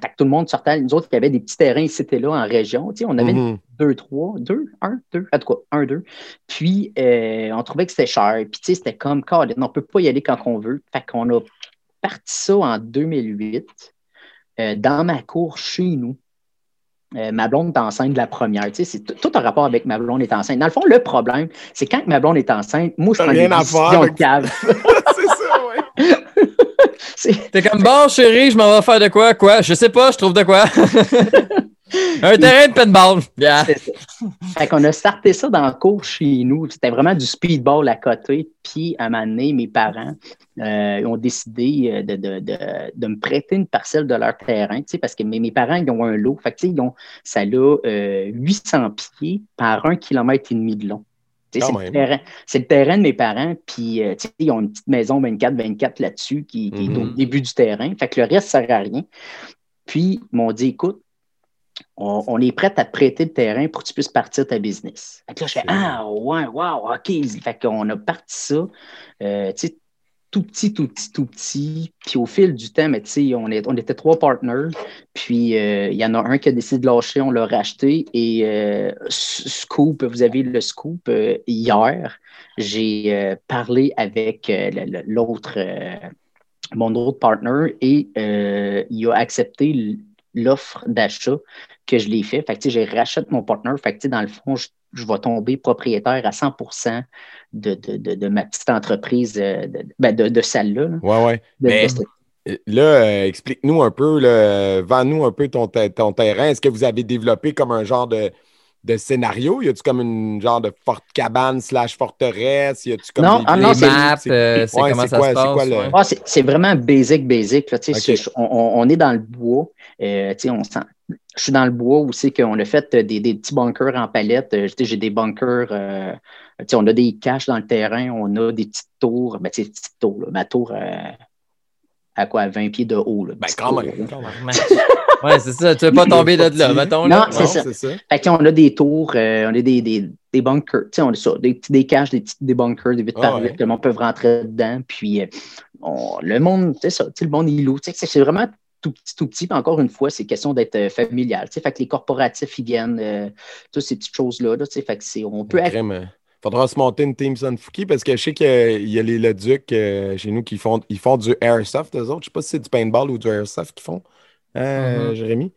fait que tout le monde sortait. Nous autres, il y avait des petits terrains ici et là en région. On avait une Mhm. deux, trois, deux, un, deux, en tout cas, un, deux. Puis, euh, on trouvait que c'était cher. Puis, c'était comme, on ne peut pas y aller quand on veut. Fait qu'on a parti ça en 2008 euh, dans ma cour chez nous. Euh, ma blonde est enceinte de la première. Tu sais, c'est tout un rapport avec ma blonde est enceinte. Dans le fond, le problème, c'est quand ma blonde est enceinte, moi, je prends des décisions de cave. [LAUGHS] c'est ça, ouais. [LAUGHS] T'es comme bon, chérie, je m'en vais faire de quoi? Quoi? Je sais pas, je trouve de quoi. [LAUGHS] Un terrain de pinball. Yeah. Fait qu'on a starté ça dans le cours chez nous. C'était vraiment du speedball à côté. Puis, à un moment donné, mes parents euh, ont décidé euh, de, de, de, de, me prêter une parcelle de leur terrain, parce que mes, mes, parents, ils ont un lot. Fait que, ils ont, ça a euh, 800 pieds par un kilomètre et demi de long. C'est le, terrain, le terrain de mes parents, puis euh, ils ont une petite maison 24-24 là-dessus qui, qui est au Mhm. début du terrain. Fait que le reste ne sert à rien. Puis, ils m'ont dit, écoute, on, on est prêt à te prêter le terrain pour que tu puisses partir ta business. Fait que là, je fais, ah, ouais, wow, OK. Fait qu'on a parti ça, euh, tu sais, tout petit, tout petit, tout petit. Puis au fil du temps, mais tu sais, on, est, on était trois partners. Puis euh, il y en a un qui a décidé de lâcher, on l'a racheté. Et euh, Scoop, vous avez le Scoop euh, hier. J'ai parlé avec l'autre, mon autre partner, et il a accepté l'offre d'achat que je l'ai fait. Fait que, tu sais, je rachète mon partner. Fait que, tu sais, dans le fond, je, je vais tomber propriétaire à 100 de, de, de, de ma petite entreprise, euh, de, ben, de, de celle-là. là. Ouais, ouais. De- Mais- de- Euh, Là, euh, explique-nous un peu, vends-nous un peu ton, ton terrain. Est-ce que vous avez développé comme un genre de, de scénario? Y a-tu comme une genre de forte cabane slash forteresse? Y a-tu comme Non, des ah non, c'est- maps, c'est- euh, c'est Ouais, comment c'est ça quoi- se c'est passe. quoi le- ouais. Ah, c'est c'est vraiment basic, basic. Là, on, est dans le bois. Euh, tu sais, on sent- je suis dans le bois où c'est qu'on a fait euh, des, des petits bunkers en palette. Euh, J'ai des bunkers. euh, tu sais, on a des caches dans le terrain. On a des petites tours. Ben, tu sais, des petites tours. là. Ma tour euh, à quoi? À 20 pieds de haut. Là, Ben, quand même. là. Ouais, c'est ça. Tu veux pas tomber de là, mettons. Non, là. c'est ça. c'est ça. Fait que, on a des tours, euh, on a des, des, des bunkers, tu sais, on a ça, des, petits- des caches, des, petits- des bunkers, des vitres Ah par ouais. vitre, que le monde peut rentrer dedans. Puis euh, on- le monde, c'est ça, tu sais, le monde, il loue. Tu sais, c'est- c'est vraiment tout petit, tout petit. Puis encore une fois, c'est question d'être euh, familial. Tu sais, fait que les corporatifs, ils viennent, euh, toutes ces petites choses-là. là, tu sais, fait que c'est, on peut Crème, euh, Faudra se monter une team Sunfuki parce que je sais qu'il y a les Leduc euh, chez nous qui font, ils font du airsoft, eux autres. Je sais pas si c'est du paintball ou du airsoft qu'ils font, euh, Mhm. Jérémy.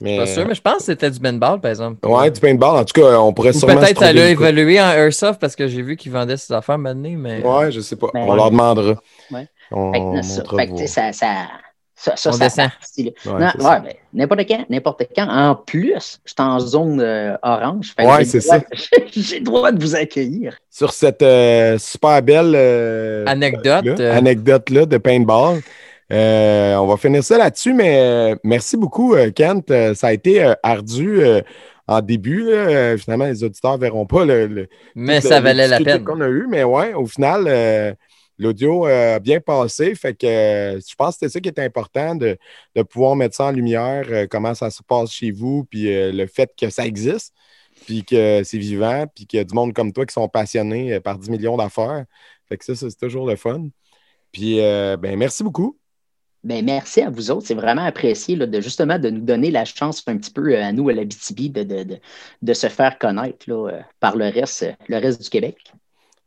Mais, Pas sûr, mais je pense que c'était du bandball, par exemple. Ouais, du paintball. En tout cas, on pourrait Ou sûrement. peut-être ça l'a évolué en Airsoft parce que j'ai vu qu'ils vendaient ces affaires maintenant, mais. Ouais, je sais pas. Ben, on leur demandera. Ouais. On Fait que, fait ça, ça, ça, On ça descend. là. Ouais, ça. ouais, ben, n'importe quand, n'importe quand. En plus, je suis en zone euh, orange. Ouais, j'ai c'est le droit- [LAUGHS] J'ai le droit de vous accueillir. Sur cette euh, super belle euh, Anecdote. là, euh, anecdote-là de paintball. Euh, on va finir ça là-dessus, mais merci beaucoup, Kent. Ça a été ardu euh, en début. là. Finalement, les auditeurs ne verront pas le, le- mais ça valait la peine. qu'on a eu, mais ouais, au final, euh, l'audio euh, a bien passé. Fait que euh, je pense que c'était ça qui était important de, de pouvoir mettre ça en lumière, euh, comment ça se passe chez vous, puis euh, le fait que ça existe, puis que c'est vivant, puis qu'il y a du monde comme toi qui sont passionnés euh, par 10 millions d'affaires. Fait que ça, c'est toujours le fun. Puis, euh, ben, merci beaucoup. Ben, merci à vous autres. C'est vraiment apprécié là, de justement de nous donner la chance un petit peu euh, à nous, à la BTB, de, de, de, de se faire connaître là, euh, par le reste, euh, le reste du Québec.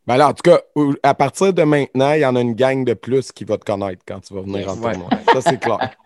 Ben là, en tout cas, à partir de maintenant, il y en a une gang de plus qui va te connaître quand tu vas venir en Ouais. tournoi. Ça, c'est clair. [LAUGHS]